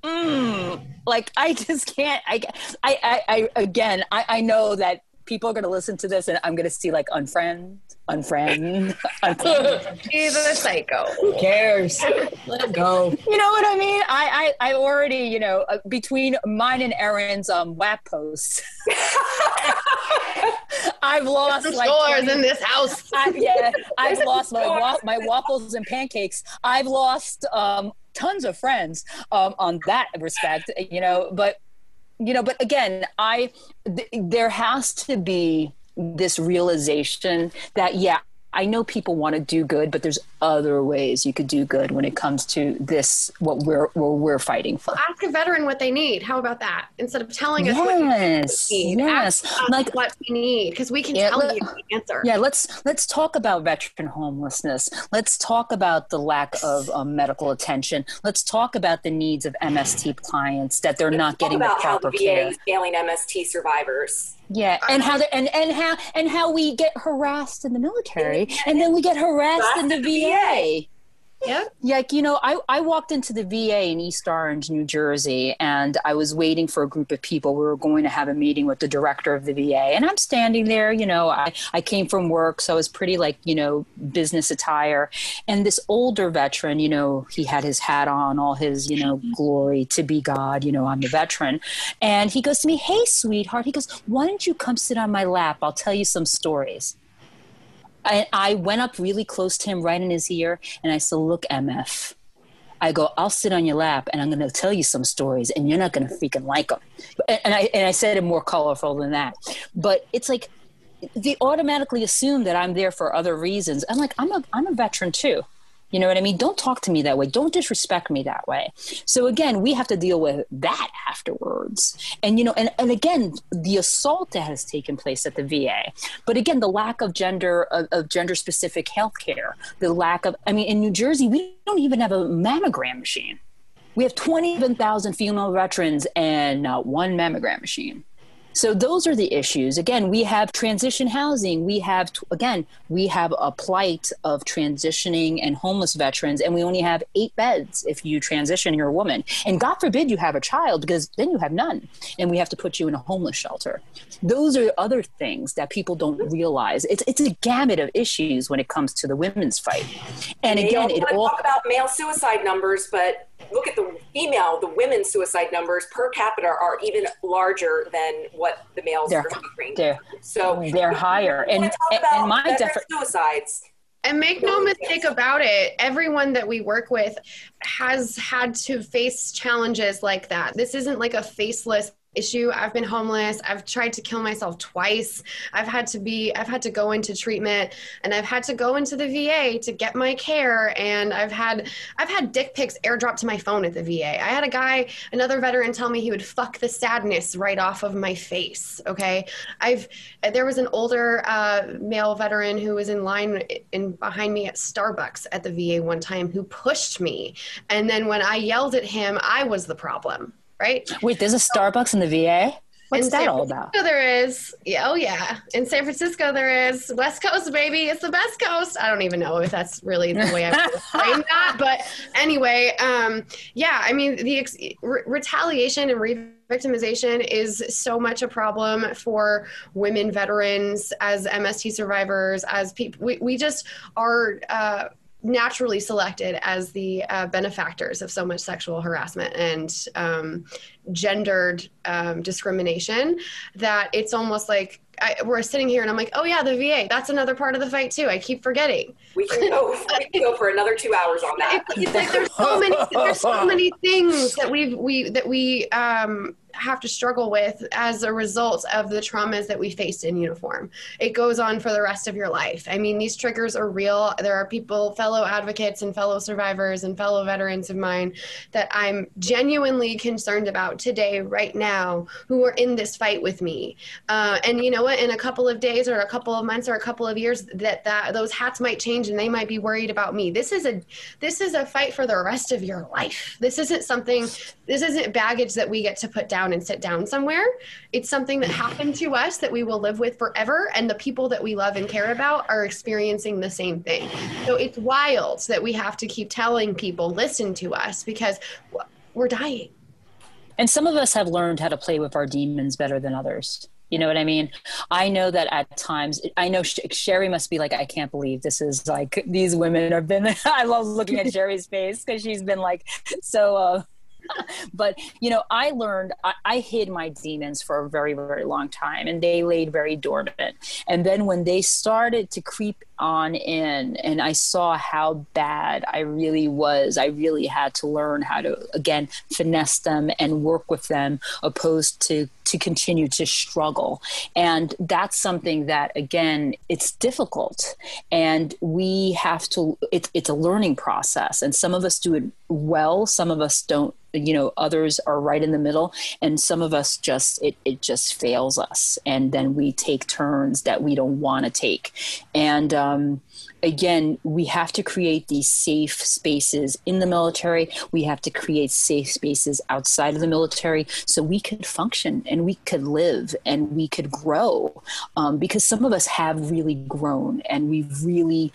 mm, like I just can't. I, I, I, I again, I, I know that people are gonna listen to this, and I'm gonna see like unfriend, unfriend, unfriend. he's a psycho Who cares? Let him go. You know what I mean? I, I, I already, you know, uh, between mine and Erin's um, WAP posts, I've lost some like stores 20 in this house I, yeah, I've lost my wa- my waffles and pancakes. I've lost um, tons of friends um, on that respect, you know. But you know, but again, I th- there has to be this realization that yeah. I know people want to do good, but there's other ways you could do good when it comes to this. What we're what we're fighting for. ask a veteran what they need how about that instead of telling us what Yes, we need yes. ask us Like what we need because we can Yeah, tell let- you the answer Yeah, let's let's talk about veteran homelessness. Let's talk about the lack of um, medical attention. Let's talk about the needs of MST clients that they're not Talk getting the about how proper the VA care. is failing MST survivors. Yeah, and how the, and and how and how we get harassed in the military, and then we get harassed in the VA. Yeah. Like, you know, I, I walked into the VA in East Orange, New Jersey, and I was waiting for a group of people. We were going to have a meeting with the director of the VA. And I'm standing there, you know, I, I came from work, so I was pretty like, you know, business attire. And this older veteran, you know, he had his hat on, all his, you know, mm-hmm. glory to be God, you know, I'm the veteran. And he goes to me, Hey, sweetheart. He goes, Why don't you come sit on my lap? I'll tell you some stories. I, I went up really close to him, right in his ear, and I said, Look, MF. I go, I'll sit on your lap and I'm going to tell you some stories and you're not going to freaking like them. And I, and I said it more colorful than that. But it's like they automatically assume that I'm there for other reasons. I'm like, I'm a, I'm a veteran too. You know what I mean? Don't talk to me that way. Don't disrespect me that way. So again, we have to deal with that afterwards. And you know, and, and again, the assault that has taken place at the VA. But again, the lack of gender of, of gender specific health care, the lack of I mean, in New Jersey, we don't even have a mammogram machine. We have 27,000 female veterans and not one mammogram machine. So those are the issues. Again, we have transition housing. We have, again, we have a plight of transitioning and homeless veterans, and we only have eight beds if you transition, you're a woman. And God forbid you have a child because then you have none, and we have to put you in a homeless shelter. Those are other things that people don't realize. It's, it's a gamut of issues when it comes to the women's fight. And They again, it all talk about male suicide numbers, but look at the female, the women's suicide numbers per capita are even larger than what the males They're- are suffering. they're, So they're higher. And, wanna talk and, about and my veteran defi- suicides. And make no mistake about it, everyone that we work with has had to face challenges like that. This isn't like a faceless issue. I've been homeless. I've tried to kill myself twice. I've had to be I've had to go into treatment and I've had to go into the VA to get my care and I've had I've had dick pics airdropped to my phone at the VA. I had a guy, another veteran tell me he would fuck the sadness right off of my face, okay? I've there was an older uh, male veteran who was in line in behind me at Starbucks at the VA one time who pushed me. And then when I yelled at him, I was the problem, right? wait, there's a Starbucks in the VA? What's In that San all about? Francisco there is. Yeah, oh yeah. In San Francisco there is. West Coast, baby. It's the best coast. I don't even know if that's really the way I frame that. But anyway, um, yeah, I mean, the ex- re- retaliation and re-victimization is so much a problem for women veterans, as MST survivors, as people. We, we just are. Uh, naturally selected as the uh, benefactors of so much sexual harassment and um, gendered um, discrimination that it's almost like I, we're sitting here and I'm like, oh yeah, the VA. That's another part of the fight too. I keep forgetting. We can go, we can go for another two hours on that. It's, it's like there's so many there's so many things that we've we that we um, have to struggle with as a result of the traumas that we faced in uniform. It goes on for the rest of your life. I mean, these triggers are real. There are people, fellow advocates and fellow survivors and fellow veterans of mine that I'm genuinely concerned about today, right now, who are in this fight with me. Uh, and you know what? In a couple of days or a couple of months or a couple of years, that that those hats might change and they might be worried about me. This is a this is a fight for the rest of your life. This isn't something. This isn't baggage that we get to put down and sit down somewhere. It's something that happened to us that we will live with forever, and the people that we love and care about are experiencing the same thing. So it's wild that we have to keep telling people, listen to us, because we're dying. And some of us have learned how to play with our demons better than others. You know what I mean? I know that at times, I know Sherry must be like, I can't believe this is like, these women have been, I love looking at Sherry's face because she's been like, so, uh, but you know i learned I, I, hid my demons for a very very long time and they laid very dormant. And then when they started to creep on in and i saw how bad i really was. I really had to learn how to again finesse them and work with them opposed to to continue to struggle. And that's something that again it's difficult. And we have to it, it's a learning process. And some of us do it well. Some of us don't you know others are right in the middle. And some of us just it, it just fails us. And then we take turns that we don't want to take. And um, again we have to create these safe spaces in the military. We have to create safe spaces outside of the military so we could function and we could live and we could grow um, because some of us have really grown and we've really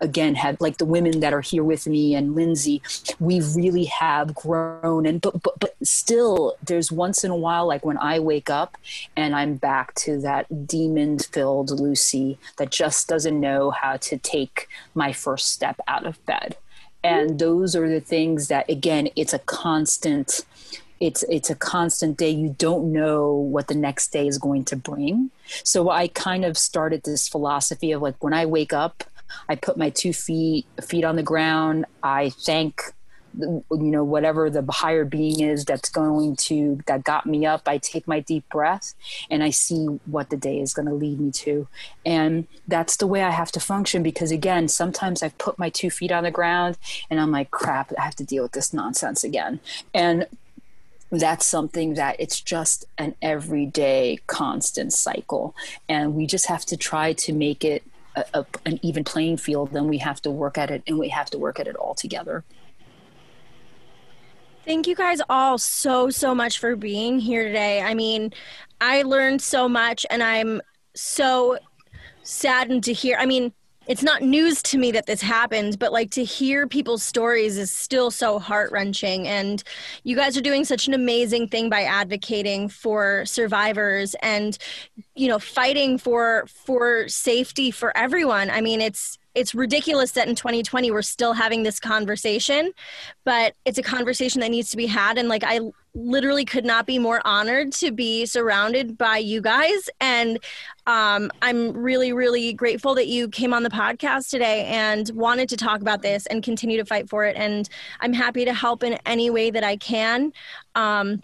again had like the women that are here with me and Lindsay, we really have grown. And but but but still there's once in a while like when I wake up and I'm back to that demon filled Lucy that just doesn't know how to take my first step out of bed. And those are the things that again it's a constant it's it's a constant day. You don't know what the next day is going to bring. So i kind of started this philosophy of like when i wake up I put my two feet feet on the ground. I thank you know whatever the higher being is that's going to that got me up. I take my deep breath and i see what the day is going to lead me to. And that's the way i have to function because again sometimes i've put my two feet on the ground and i'm like crap i have to deal with this nonsense again. And that's something that it's just an everyday constant cycle. And we just have to try to make it a, an even playing field, then we have to work at it and we have to work at it all together. Thank you guys all so, so much for being here today. I mean, I learned so much and I'm so saddened to hear. I mean, it's not news to me that this happened, but like to hear people's stories is still so heart wrenching. And you guys are doing such an amazing thing by advocating for survivors and, you know, fighting for for safety for everyone. I mean, it's it's ridiculous that in 2020 we're still having this conversation, but it's a conversation that needs to be had. And like I literally could not be more honored to be surrounded by you guys. And um, I'm really, really grateful that you came on the podcast today and wanted to talk about this and continue to fight for it. And I'm happy to help in any way that I can. Um,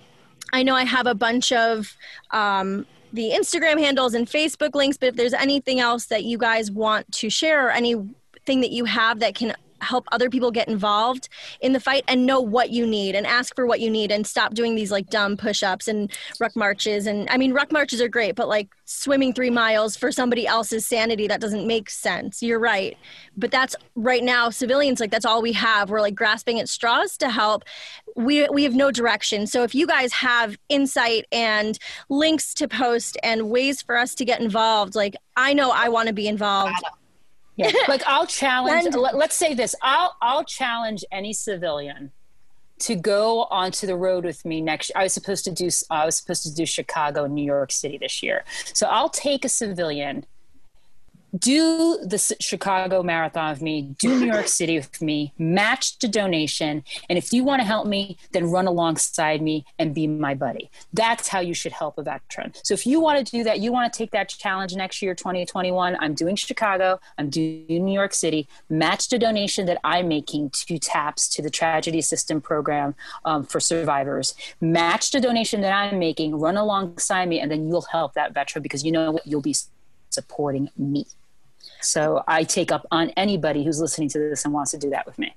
I know I have a bunch of um, the Instagram handles and Facebook links, but if there's anything else that you guys want to share or anything that you have that can help other people get involved in the fight and know what you need and ask for what you need and stop doing these like dumb push-ups and ruck marches. And i mean ruck marches are great but like swimming three miles for somebody else's sanity that doesn't make sense. You're right. But that's right now civilians like that's all we have. We're like grasping at straws to help. We we have no direction. So if you guys have insight and links to post and ways for us to get involved like i know i want to be involved yeah. like I'll challenge. let, let's say this. I'll I'll challenge any civilian to go onto the road with me next. I was supposed to do. I was supposed to do Chicago, New York City this year. So I'll take a civilian do the Chicago Marathon with me, do New York City with me, match the donation. And if you want to help me, then run alongside me and be my buddy. That's how you should help a veteran. So if you want to do that, you want to take that challenge next year, 2021, I'm doing Chicago, I'm doing New York City, match the donation that I'm making to TAPS, to the Tragedy Assistance Program um, for survivors. Match the donation that I'm making, run alongside me, and then you'll help that veteran because you know what? You'll be supporting me. So I take up on anybody who's listening to this and wants to do that with me.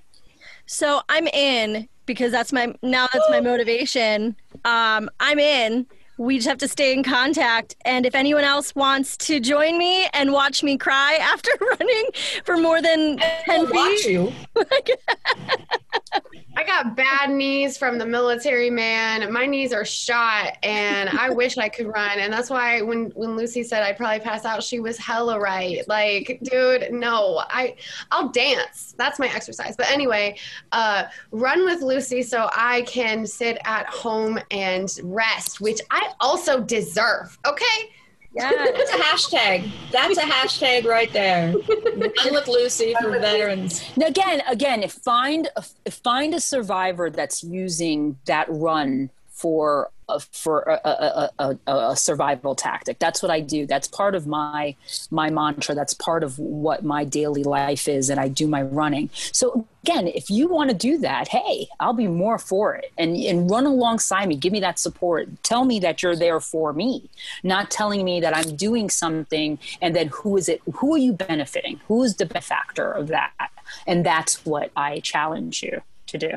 So I'm in because that's my now that's my motivation. Um, I'm in. We just have to stay in contact. And if anyone else wants to join me and watch me cry after running for more than ten feet, watch you. I got bad knees from the military, man. My knees are shot, and I wish I could run. And that's why when when Lucy said I'd probably pass out, she was hella right. Like, dude, no, I I'll dance. That's my exercise. But anyway, uh, run with Lucy so I can sit at home and rest, which I also deserve. Okay. Yeah, that's a hashtag. That's a hashtag right there. Run with Lucy for veterans. Now again, again, find a, find a survivor that's using that run for a, for a, a, a, survival tactic. That's what I do. That's part of my my mantra. That's part of what my daily life is, and I do my running. So again, if you want to do that, hey, I'll be more for it, and and run alongside me. Give me that support. Tell me that you're there for me, not telling me that I'm doing something and then who is it? Who are you benefiting? Who is the benefactor of that? And that's what I challenge you to do.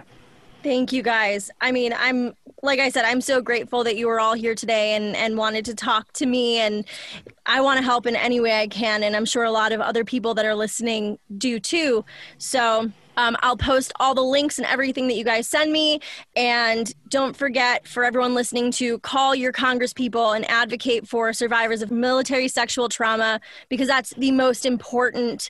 Thank you guys. I mean, I'm like I said, I'm so grateful that you were all here today and and wanted to talk to me and I want to help in any way I can and I'm sure a lot of other people that are listening do too. So, um, I'll post all the links and everything that you guys send me. And don't forget for everyone listening to call your congresspeople and advocate for survivors of military sexual trauma because that's the most important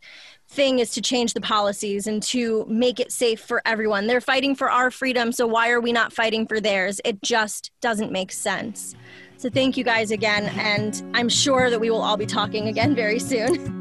thing is to change the policies and to make it safe for everyone. They're fighting for our freedom, so why are we not fighting for theirs? It just doesn't make sense. So thank you guys again, and I'm sure that we will all be talking again very soon.